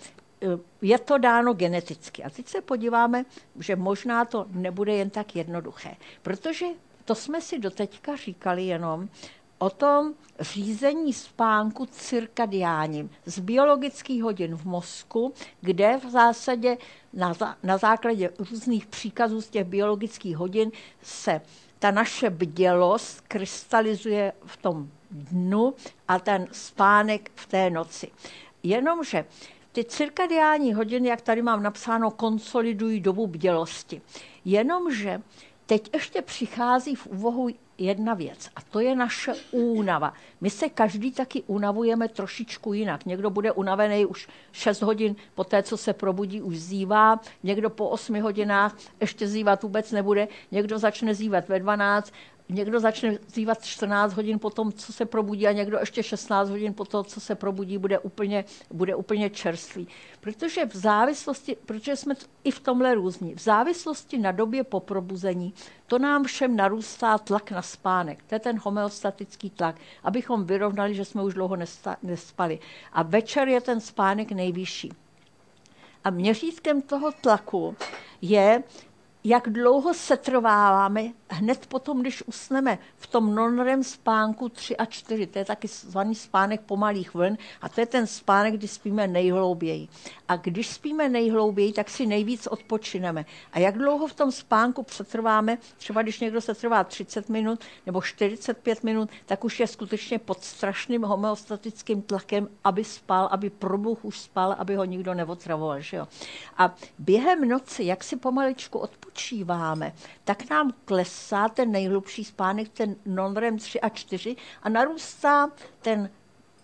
je to dáno geneticky. A teď se podíváme, že možná to nebude jen tak jednoduché, protože to jsme si doteďka říkali jenom o tom řízení spánku cirkadiáním z biologických hodin v mozku, kde v zásadě na, na základě různých příkazů z těch biologických hodin se ta naše bdělost krystalizuje v tom dnu a ten spánek v té noci. Jenomže ty cirkadiální hodiny, jak tady mám napsáno, konsolidují dobu bdělosti. Jenomže teď ještě přichází v úvahu jedna věc a to je naše únava. My se každý taky unavujeme trošičku jinak. Někdo bude unavený už 6 hodin po té, co se probudí, už zívá, někdo po 8 hodinách ještě zívat vůbec nebude, někdo začne zívat ve 12, někdo začne zývat 14 hodin po tom, co se probudí a někdo ještě 16 hodin po tom, co se probudí, bude úplně, bude úplně čerstvý. Protože v závislosti, protože jsme i v tomhle různí, v závislosti na době po probuzení, to nám všem narůstá tlak na spánek. To je ten homeostatický tlak, abychom vyrovnali, že jsme už dlouho nespali. A večer je ten spánek nejvyšší. A měřítkem toho tlaku je, jak dlouho se trváváme hned potom, když usneme v tom non spánku 3 a 4, to je taky zvaný spánek pomalých vln a to je ten spánek, kdy spíme nejhlouběji. A když spíme nejhlouběji, tak si nejvíc odpočineme. A jak dlouho v tom spánku přetrváme, třeba když někdo se trvá 30 minut nebo 45 minut, tak už je skutečně pod strašným homeostatickým tlakem, aby spal, aby probuch už spal, aby ho nikdo neotravoval. Že jo? A během noci, jak si pomaličku odpočíváme, tak nám klesá ten nejhlubší spánek, ten non-REM 3 a 4 a narůstá ten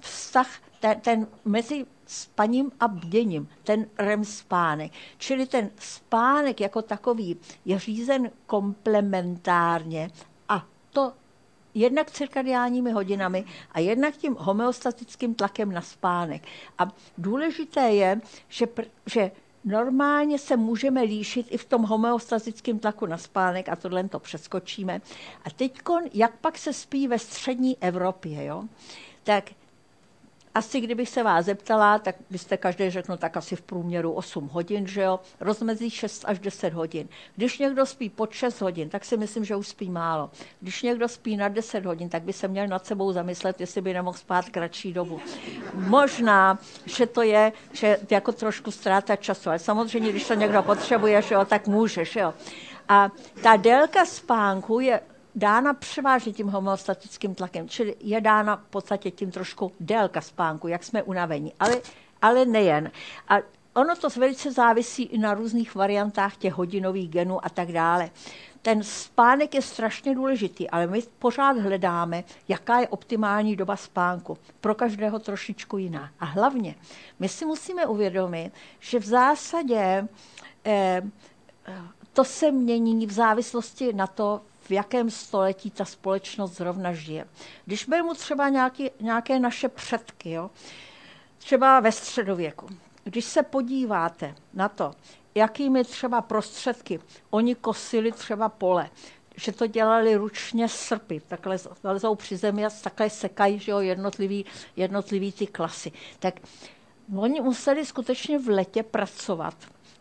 vztah, ten, ten mezi spaním a bděním, ten REM spánek. Čili ten spánek jako takový je řízen komplementárně a to jednak cirkadiálními hodinami a jednak tím homeostatickým tlakem na spánek. A důležité je, že, že normálně se můžeme líšit i v tom homeostatickém tlaku na spánek a tohle to přeskočíme. A teď, jak pak se spí ve střední Evropě, jo? tak asi kdybych se vás zeptala, tak byste každý řekl, no tak asi v průměru 8 hodin, že jo, rozmezí 6 až 10 hodin. Když někdo spí pod 6 hodin, tak si myslím, že už spí málo. Když někdo spí na 10 hodin, tak by se měl nad sebou zamyslet, jestli by nemohl spát kratší dobu. Možná, že to je, že jako trošku ztráta času, ale samozřejmě, když to někdo potřebuje, že jo, tak může, že jo. A ta délka spánku je dána převážně tím homeostatickým tlakem, čili je dána v podstatě tím trošku délka spánku, jak jsme unavení, ale, ale nejen. A ono to velice závisí i na různých variantách těch hodinových genů a tak dále. Ten spánek je strašně důležitý, ale my pořád hledáme, jaká je optimální doba spánku. Pro každého trošičku jiná. A hlavně, my si musíme uvědomit, že v zásadě eh, to se mění v závislosti na to, v jakém století ta společnost zrovna žije. Když mu třeba nějaký, nějaké naše předky, jo, třeba ve středověku, když se podíváte na to, jakými třeba prostředky oni kosili třeba pole, že to dělali ručně srpy, takhle lezou při zemi a takhle sekají že jo, jednotlivý, jednotlivý ty klasy. Tak oni museli skutečně v letě pracovat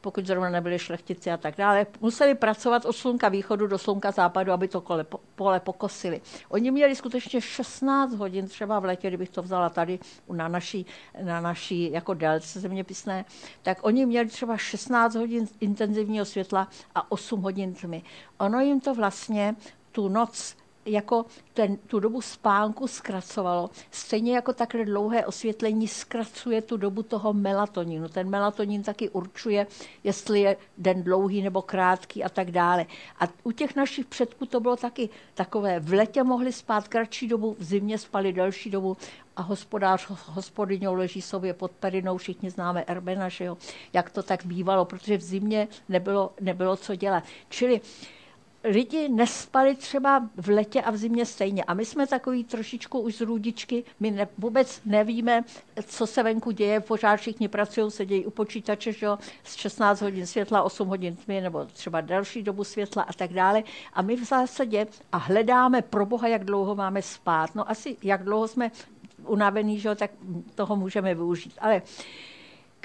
pokud zrovna nebyli šlechtici a tak dále, museli pracovat od slunka východu do slunka západu, aby to kole, pole pokosili. Oni měli skutečně 16 hodin, třeba v létě, kdybych to vzala tady na naší, na naší jako délce zeměpisné, tak oni měli třeba 16 hodin intenzivního světla a 8 hodin tmy. Ono jim to vlastně tu noc jako ten, tu dobu spánku zkracovalo. Stejně jako takhle dlouhé osvětlení zkracuje tu dobu toho melatoninu. Ten melatonin taky určuje, jestli je den dlouhý nebo krátký a tak dále. A u těch našich předků to bylo taky takové. V letě mohli spát kratší dobu, v zimě spali delší dobu a hospodář hospodyňou leží sobě pod perinou, všichni známe Erbena, že jo, jak to tak bývalo, protože v zimě nebylo, nebylo co dělat. Čili lidi nespali třeba v letě a v zimě stejně. A my jsme takový trošičku už z růdičky, my ne, vůbec nevíme, co se venku děje, pořád všichni pracují, sedějí u počítače, že jo, z 16 hodin světla, 8 hodin tmy, nebo třeba další dobu světla a tak dále. A my v zásadě a hledáme pro Boha, jak dlouho máme spát. No asi jak dlouho jsme unavení, že jo, tak toho můžeme využít. Ale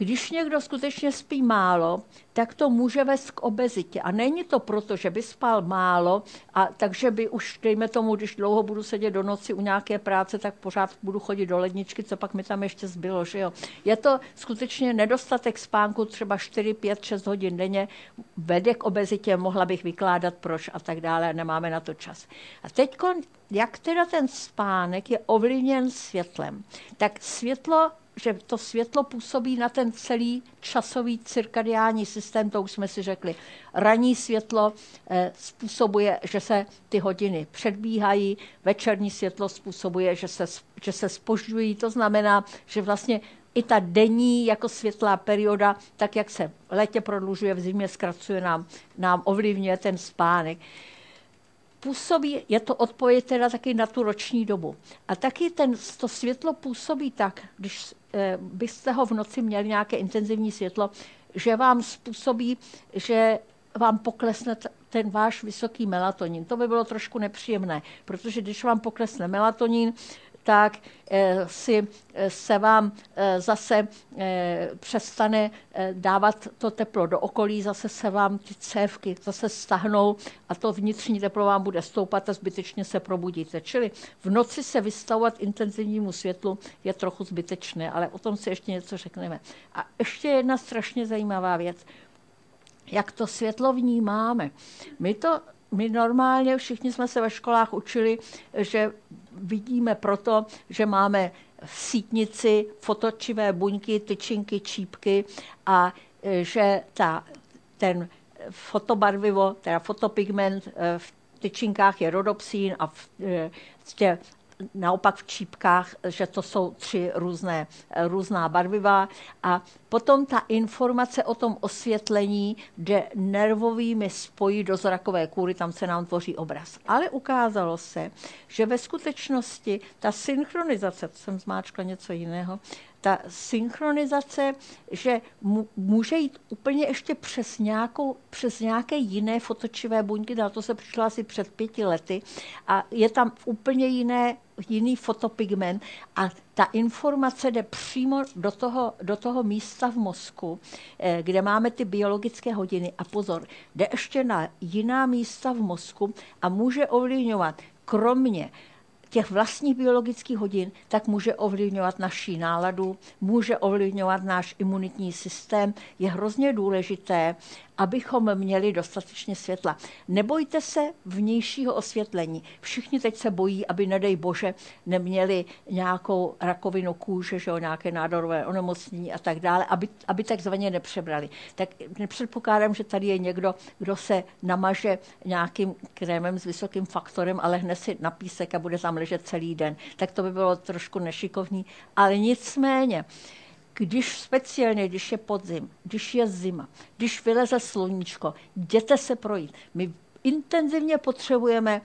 když někdo skutečně spí málo, tak to může vést k obezitě. A není to proto, že by spal málo, a takže by už, dejme tomu, když dlouho budu sedět do noci u nějaké práce, tak pořád budu chodit do ledničky, co pak mi tam ještě zbylo. Že jo? Je to skutečně nedostatek spánku, třeba 4, 5, 6 hodin denně, vede k obezitě, mohla bych vykládat proč a tak dále, nemáme na to čas. A teď, jak teda ten spánek je ovlivněn světlem, tak světlo že to světlo působí na ten celý časový cirkadiální systém, to už jsme si řekli. Ranní světlo eh, způsobuje, že se ty hodiny předbíhají, večerní světlo způsobuje, že se, že se spožďují. To znamená, že vlastně i ta denní jako světlá perioda, tak jak se v létě prodlužuje, v zimě zkracuje nám, nám ovlivňuje ten spánek působí, je to odpověď teda taky na tu roční dobu. A taky ten, to světlo působí tak, když eh, byste ho v noci měli nějaké intenzivní světlo, že vám způsobí, že vám poklesne ten váš vysoký melatonin. To by bylo trošku nepříjemné, protože když vám poklesne melatonin, tak eh, si eh, se vám eh, zase přestane dávat to teplo do okolí, zase se vám ty cévky zase stahnou a to vnitřní teplo vám bude stoupat a zbytečně se probudíte. Čili v noci se vystavovat intenzivnímu světlu je trochu zbytečné, ale o tom si ještě něco řekneme. A ještě jedna strašně zajímavá věc. Jak to světlo vnímáme. My to my normálně všichni jsme se ve školách učili, že vidíme proto, že máme v sítnici fotočivé buňky, tyčinky, čípky a e, že ta, ten fotobarvivo, teda fotopigment e, v tyčinkách je rodopsín a v, e, tě, naopak v čípkách, že to jsou tři různé, různá barviva. A potom ta informace o tom osvětlení jde nervovými spojí do zrakové kůry, tam se nám tvoří obraz. Ale ukázalo se, že ve skutečnosti ta synchronizace, to jsem zmáčkla něco jiného, ta synchronizace, že může jít úplně ještě přes, nějakou, přes nějaké jiné fotočivé buňky, na to se přišla asi před pěti lety a je tam úplně jiné, jiný fotopigment a ta informace jde přímo do toho, do toho místa v mozku, eh, kde máme ty biologické hodiny. A pozor, jde ještě na jiná místa v mozku a může ovlivňovat kromě těch vlastních biologických hodin, tak může ovlivňovat naší náladu, může ovlivňovat náš imunitní systém. Je hrozně důležité, abychom měli dostatečně světla. Nebojte se vnějšího osvětlení. Všichni teď se bojí, aby, nedej bože, neměli nějakou rakovinu kůže, že jo, nějaké nádorové onemocnění a tak dále, aby, aby takzvaně nepřebrali. Tak nepředpokládám, že tady je někdo, kdo se namaže nějakým krémem s vysokým faktorem, ale hned si na písek a bude tam ležet celý den. Tak to by bylo trošku nešikovní. Ale nicméně, když speciálně, když je podzim, když je zima, když vyleze sluníčko, jděte se projít. My intenzivně potřebujeme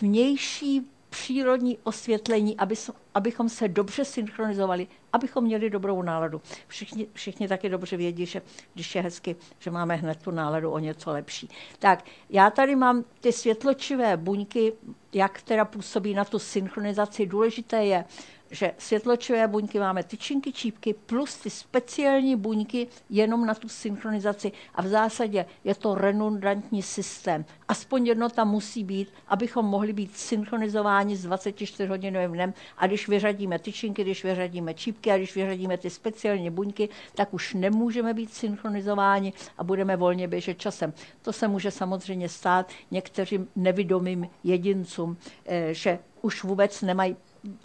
vnější přírodní osvětlení, aby, abychom se dobře synchronizovali, abychom měli dobrou náladu. Všichni, všichni taky dobře vědí, že když je hezky, že máme hned tu náladu o něco lepší. Tak, já tady mám ty světločivé buňky, jak teda působí na tu synchronizaci. Důležité je, že světločové buňky máme tyčinky, čípky plus ty speciální buňky jenom na tu synchronizaci a v zásadě je to redundantní systém. Aspoň jedno tam musí být, abychom mohli být synchronizováni s 24 hodinovým dnem a když vyřadíme tyčinky, když vyřadíme čípky a když vyřadíme ty speciální buňky, tak už nemůžeme být synchronizováni a budeme volně běžet časem. To se může samozřejmě stát některým nevidomým jedincům, eh, že už vůbec nemají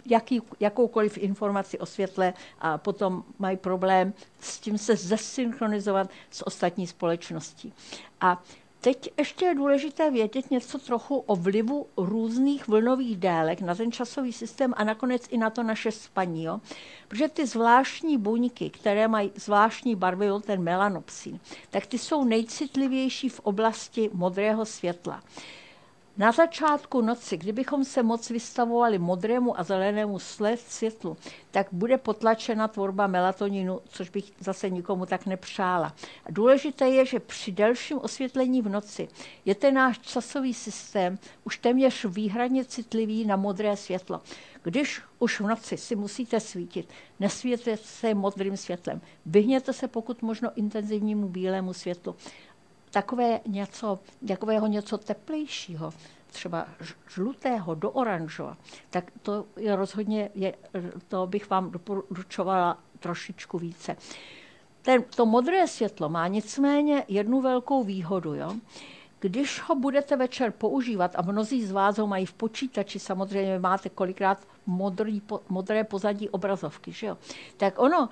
jaký, jakoukoliv informaci o světle a potom mají problém s tím se zesynchronizovat s ostatní společností. A Teď ještě je důležité vědět něco trochu o vlivu různých vlnových délek na ten časový systém a nakonec i na to naše spaní. Jo? Protože ty zvláštní buňky, které mají zvláštní barvy, ten melanopsin, tak ty jsou nejcitlivější v oblasti modrého světla. Na začátku noci, kdybychom se moc vystavovali modrému a zelenému světlu, tak bude potlačena tvorba melatoninu, což bych zase nikomu tak nepřála. A důležité je, že při delším osvětlení v noci je ten náš časový systém už téměř výhradně citlivý na modré světlo. Když už v noci si musíte svítit, nesvítěte se modrým světlem. Vyhněte se pokud možno intenzivnímu bílému světlu takové něco, takového něco teplejšího, třeba žlutého do oranžova, tak to je rozhodně, je, to bych vám doporučovala trošičku více. Ten, to modré světlo má nicméně jednu velkou výhodu. Jo? Když ho budete večer používat, a mnozí z vás ho mají v počítači, samozřejmě máte kolikrát modrý, modré pozadí obrazovky, že jo? tak ono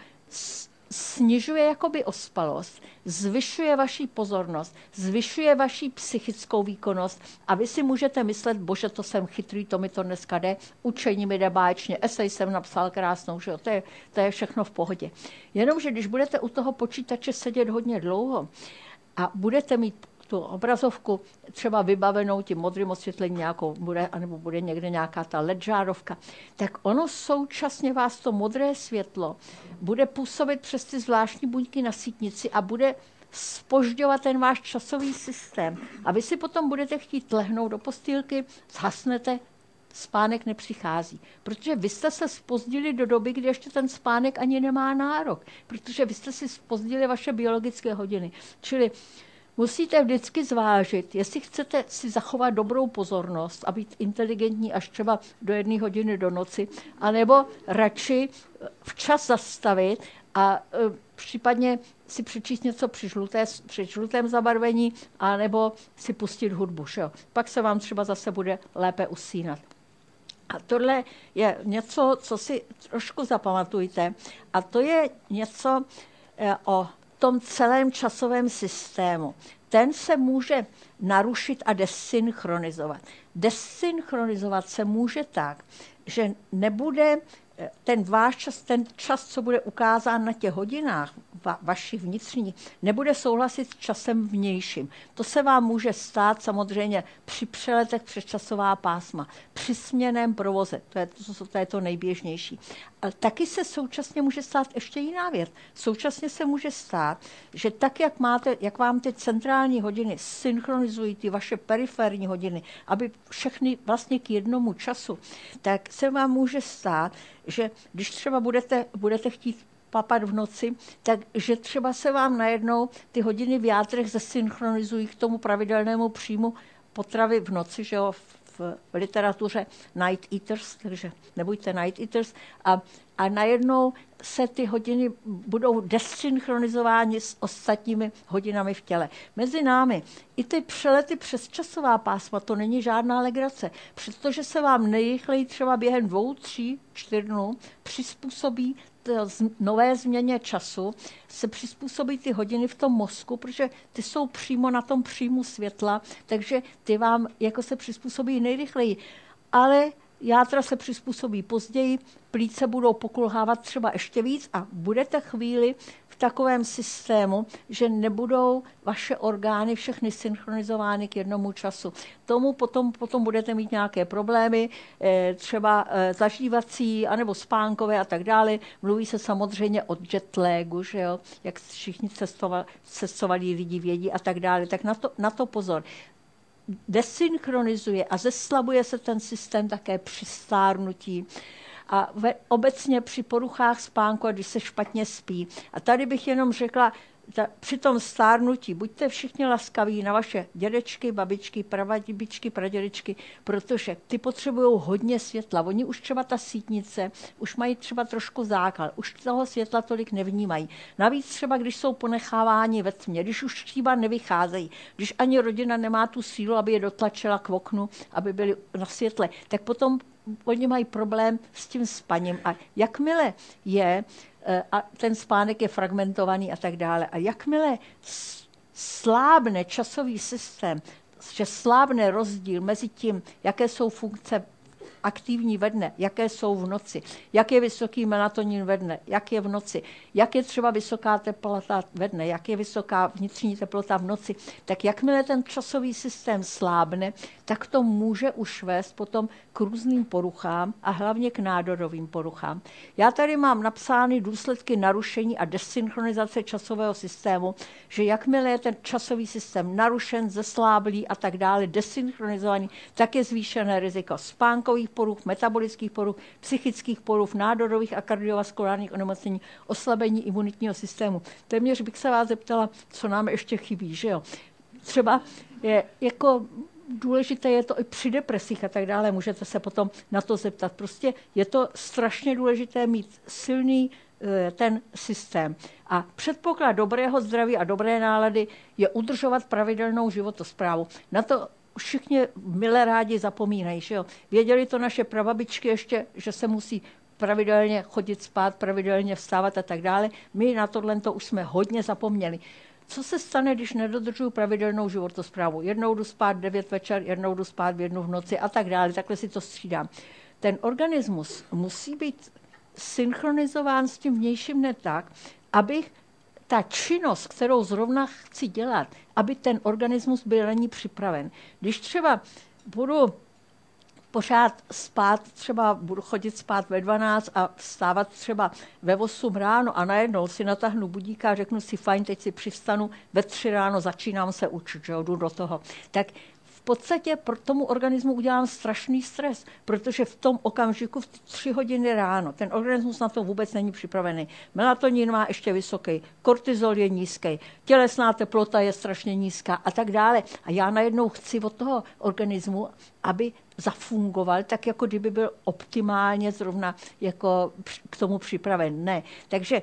snižuje jakoby ospalost, zvyšuje vaši pozornost, zvyšuje vaši psychickou výkonnost a vy si můžete myslet, bože, to jsem chytrý, to mi to dneska jde, učení mi jde báječně, esej jsem napsal krásnou, že jo, to je, to je všechno v pohodě. Jenomže když budete u toho počítače sedět hodně dlouho a budete mít tu obrazovku třeba vybavenou tím modrým osvětlením nějakou bude, anebo bude někde nějaká ta LED žárovka, tak ono současně vás to modré světlo bude působit přes ty zvláštní buňky na sítnici a bude spožďovat ten váš časový systém. A vy si potom budete chtít lehnout do postýlky, zhasnete, spánek nepřichází. Protože vy jste se spozdili do doby, kdy ještě ten spánek ani nemá nárok. Protože vy jste si spozdili vaše biologické hodiny. Čili musíte vždycky zvážit, jestli chcete si zachovat dobrou pozornost a být inteligentní až třeba do jedné hodiny do noci, anebo radši eh, včas zastavit a e, případně si přečíst něco při, žluté, při žlutém zabarvení, anebo si pustit hudbu. Že jo? Pak se vám třeba zase bude lépe usínat. A tohle je něco, co si trošku zapamatujte. A to je něco e, o tom celém časovém systému. Ten se může narušit a desynchronizovat. Desynchronizovat se může tak, že nebude ten váš čas, ten čas, co bude ukázán na těch hodinách va, vašich vnitřních, nebude souhlasit s časem vnějším. To se vám může stát samozřejmě při přeletech přes časová pásma, při směném provoze, to je to, to, je to nejběžnější. Ale taky se současně může stát ještě jiná věc. Současně se může stát, že tak, jak, máte, jak vám ty centrální hodiny synchronizují ty vaše periferní hodiny, aby všechny vlastně k jednomu času, tak se vám může stát, že když třeba budete, budete chtít papat v noci, takže třeba se vám najednou ty hodiny v játrech zesynchronizují k tomu pravidelnému příjmu potravy v noci, že jo, v literatuře Night Eaters, takže nebuďte Night Eaters. A, a najednou se ty hodiny budou desynchronizovány s ostatními hodinami v těle. Mezi námi i ty přelety přes časová pásma, to není žádná legrace, protože se vám nejrychleji třeba během dvou, tří, čtyř dnů přizpůsobí nové změně času se přizpůsobí ty hodiny v tom mozku, protože ty jsou přímo na tom příjmu světla, takže ty vám jako se přizpůsobí nejrychleji. Ale játra se přizpůsobí později, plíce budou pokulhávat třeba ještě víc a budete chvíli takovém systému, že nebudou vaše orgány všechny synchronizovány k jednomu času. Tomu potom, potom budete mít nějaké problémy, eh, třeba eh, zažívací, anebo spánkové a tak dále. Mluví se samozřejmě o jetlagu, že jo? jak všichni cestovali, cestovali lidi vědí a tak dále. Tak na to, na to pozor desynchronizuje a zeslabuje se ten systém také při stárnutí a ve, obecně při poruchách spánku, a když se špatně spí. A tady bych jenom řekla, ta, při tom stárnutí buďte všichni laskaví na vaše dědečky, babičky, pravaděbičky, pradědečky, protože ty potřebují hodně světla. Oni už třeba ta sítnice, už mají třeba trošku zákal, už toho světla tolik nevnímají. Navíc třeba, když jsou ponecháváni ve tmě, když už třeba nevycházejí, když ani rodina nemá tu sílu, aby je dotlačila k oknu, aby byli na světle, tak potom oni mají problém s tím spaním. A jakmile je, eh, a ten spánek je fragmentovaný a tak dále, a jakmile slábne časový systém, že slábne rozdíl mezi tím, jaké jsou funkce aktivní ve dne, jaké jsou v noci, jak je vysoký melatonin ve dne, jak je v noci, jak je třeba vysoká teplota ve dne, jak je vysoká vnitřní teplota v noci, tak jakmile ten časový systém slábne, tak to může už vést potom k různým poruchám a hlavně k nádorovým poruchám. Já tady mám napsány důsledky narušení a desynchronizace časového systému, že jakmile je ten časový systém narušen, zesláblý a tak dále, desynchronizovaný, tak je zvýšené riziko spánkových poruch, metabolických poruch, psychických poruch, nádorových a kardiovaskulárních onemocnění, oslabení imunitního systému. Téměř bych se vás zeptala, co nám ještě chybí, že jo? Třeba je, jako důležité je to i při depresích a tak dále. Můžete se potom na to zeptat. Prostě je to strašně důležité mít silný eh, ten systém. A předpoklad dobrého zdraví a dobré nálady je udržovat pravidelnou životosprávu. Na to všichni milé rádi zapomínají. Že jo? Věděli to naše prababičky ještě, že se musí pravidelně chodit spát, pravidelně vstávat a tak dále. My na tohle to už jsme hodně zapomněli. Co se stane, když nedodržuju pravidelnou životosprávu? Jednou jdu spát 9 večer, jednou jdu spát v jednu v noci a tak dále. Takhle si to střídám. Ten organismus musí být synchronizován s tím vnějším ne tak, abych ta činnost, kterou zrovna chci dělat, aby ten organismus byl na ní připraven. Když třeba budu pořád spát, třeba budu chodit spát ve 12 a vstávat třeba ve 8 ráno a najednou si natáhnu budíka a řeknu si, fajn, teď si přivstanu, ve 3 ráno začínám se učit, že jdu do toho. Tak v podstatě pro tomu organismu udělám strašný stres, protože v tom okamžiku v tři hodiny ráno ten organismus na to vůbec není připravený. Melatonin má ještě vysoký, kortizol je nízký, tělesná teplota je strašně nízká a tak dále. A já najednou chci od toho organismu, aby zafungoval tak, jako kdyby byl optimálně zrovna jako k tomu připraven. Ne. Takže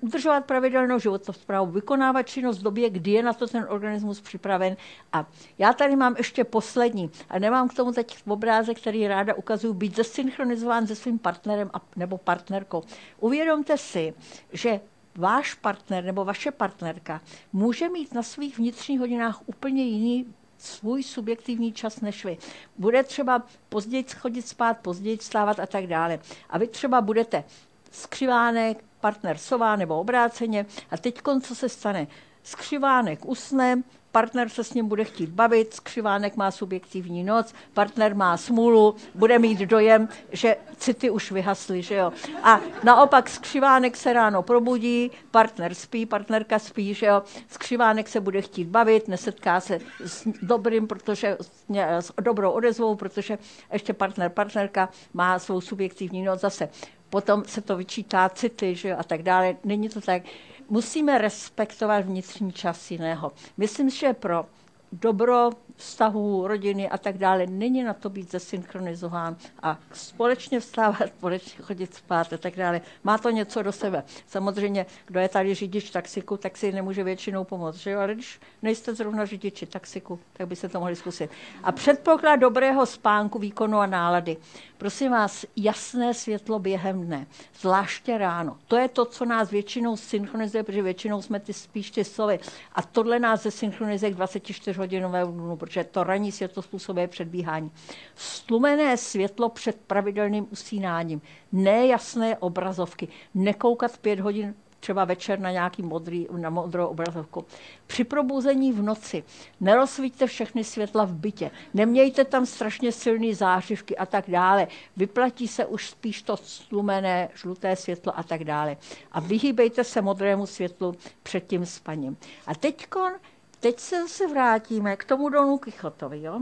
udržovat pravidelnou životosprávu, vykonávat činnost v době, kdy je na to ten organismus připraven. A já tady mám ještě poslední, a nemám k tomu teď obrázek, který ráda ukazuju, být zesynchronizován se svým partnerem a, nebo partnerkou. Uvědomte si, že váš partner nebo vaše partnerka může mít na svých vnitřních hodinách úplně jiný svůj subjektivní čas než vy. Bude třeba později chodit spát, později vstávat a tak dále. A vy třeba budete skřivánek, partner sová nebo obráceně. A teď co se stane? Skřivánek usne, partner se s ním bude chtít bavit, skřivánek má subjektivní noc, partner má smůlu, bude mít dojem, že city už vyhasly, že jo. A naopak skřivánek se ráno probudí, partner spí, partnerka spí, že jo. Skřivánek se bude chtít bavit, nesetká se s dobrým, protože s dobrou odezvou, protože ještě partner, partnerka má svou subjektivní noc zase potom se to vyčítá city že, a tak dále. Není to tak. Musíme respektovat vnitřní čas jiného. Myslím, že pro dobro vztahů, rodiny a tak dále. Není na to být zesynchronizován a společně vstávat, společně chodit spát a tak dále. Má to něco do sebe. Samozřejmě, kdo je tady řidič taxiku, tak si nemůže většinou pomoct. Že jo? Ale když nejste zrovna řidiči taxiku, tak by se to mohli zkusit. A předpoklad dobrého spánku, výkonu a nálady. Prosím vás, jasné světlo během dne, zvláště ráno. To je to, co nás většinou synchronizuje, protože většinou jsme ty spíš ty sovy. A tohle nás zesynchronizuje k 24 hodinovému dnu, protože to ranní světlo způsobuje předbíhání. Stlumené světlo před pravidelným usínáním, nejasné obrazovky, nekoukat pět hodin třeba večer na nějaký modrý, na modrou obrazovku. Při probuzení v noci nerozsvíťte všechny světla v bytě, nemějte tam strašně silné zářivky a tak dále. Vyplatí se už spíš to stlumené žluté světlo a tak dále. A vyhýbejte se modrému světlu před tím spaním. A teďkon, teď se zase vrátíme k tomu Donu Kichotovi. Jo?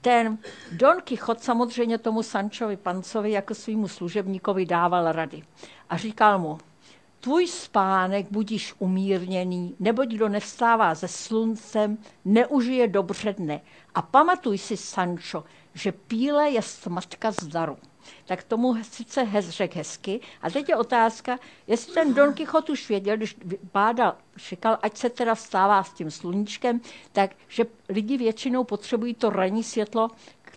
Ten Don Kichot samozřejmě tomu Sančovi Pancovi jako svýmu služebníkovi dával rady. A říkal mu, tvůj spánek budíš umírněný, neboť kdo nevstává ze sluncem, neužije dobře dne. A pamatuj si, Sancho, že píle je matka zdaru. Tak tomu sice hez, řek hezky. A teď je otázka, jestli ten Don Quixote už věděl, když bádal, šikal, ať se teda vstává s tím sluníčkem, tak že lidi většinou potřebují to ranní světlo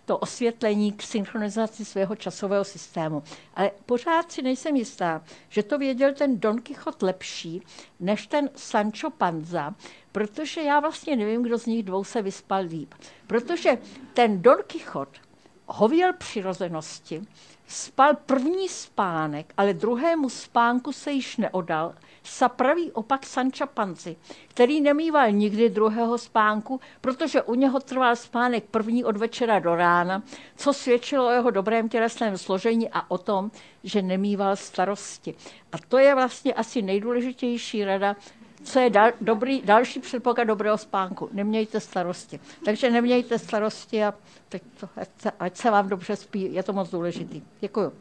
to osvětlení k synchronizaci svého časového systému. Ale pořád si nejsem jistá, že to věděl ten Don Quixote lepší než ten Sancho Panza, protože já vlastně nevím, kdo z nich dvou se vyspal líp. Protože ten Don Quixote hověl přirozenosti, spal první spánek, ale druhému spánku se již neodal, sa pravý opak Sanča Panci, který nemýval nikdy druhého spánku, protože u něho trval spánek první od večera do rána, co svědčilo o jeho dobrém tělesném složení a o tom, že nemýval starosti. A to je vlastně asi nejdůležitější rada, co je dal, dobrý, další předpoklad dobrého spánku. Nemějte starosti. Takže nemějte starosti a teď to, ať, se, ať se vám dobře spí. Je to moc důležitý. Děkuju.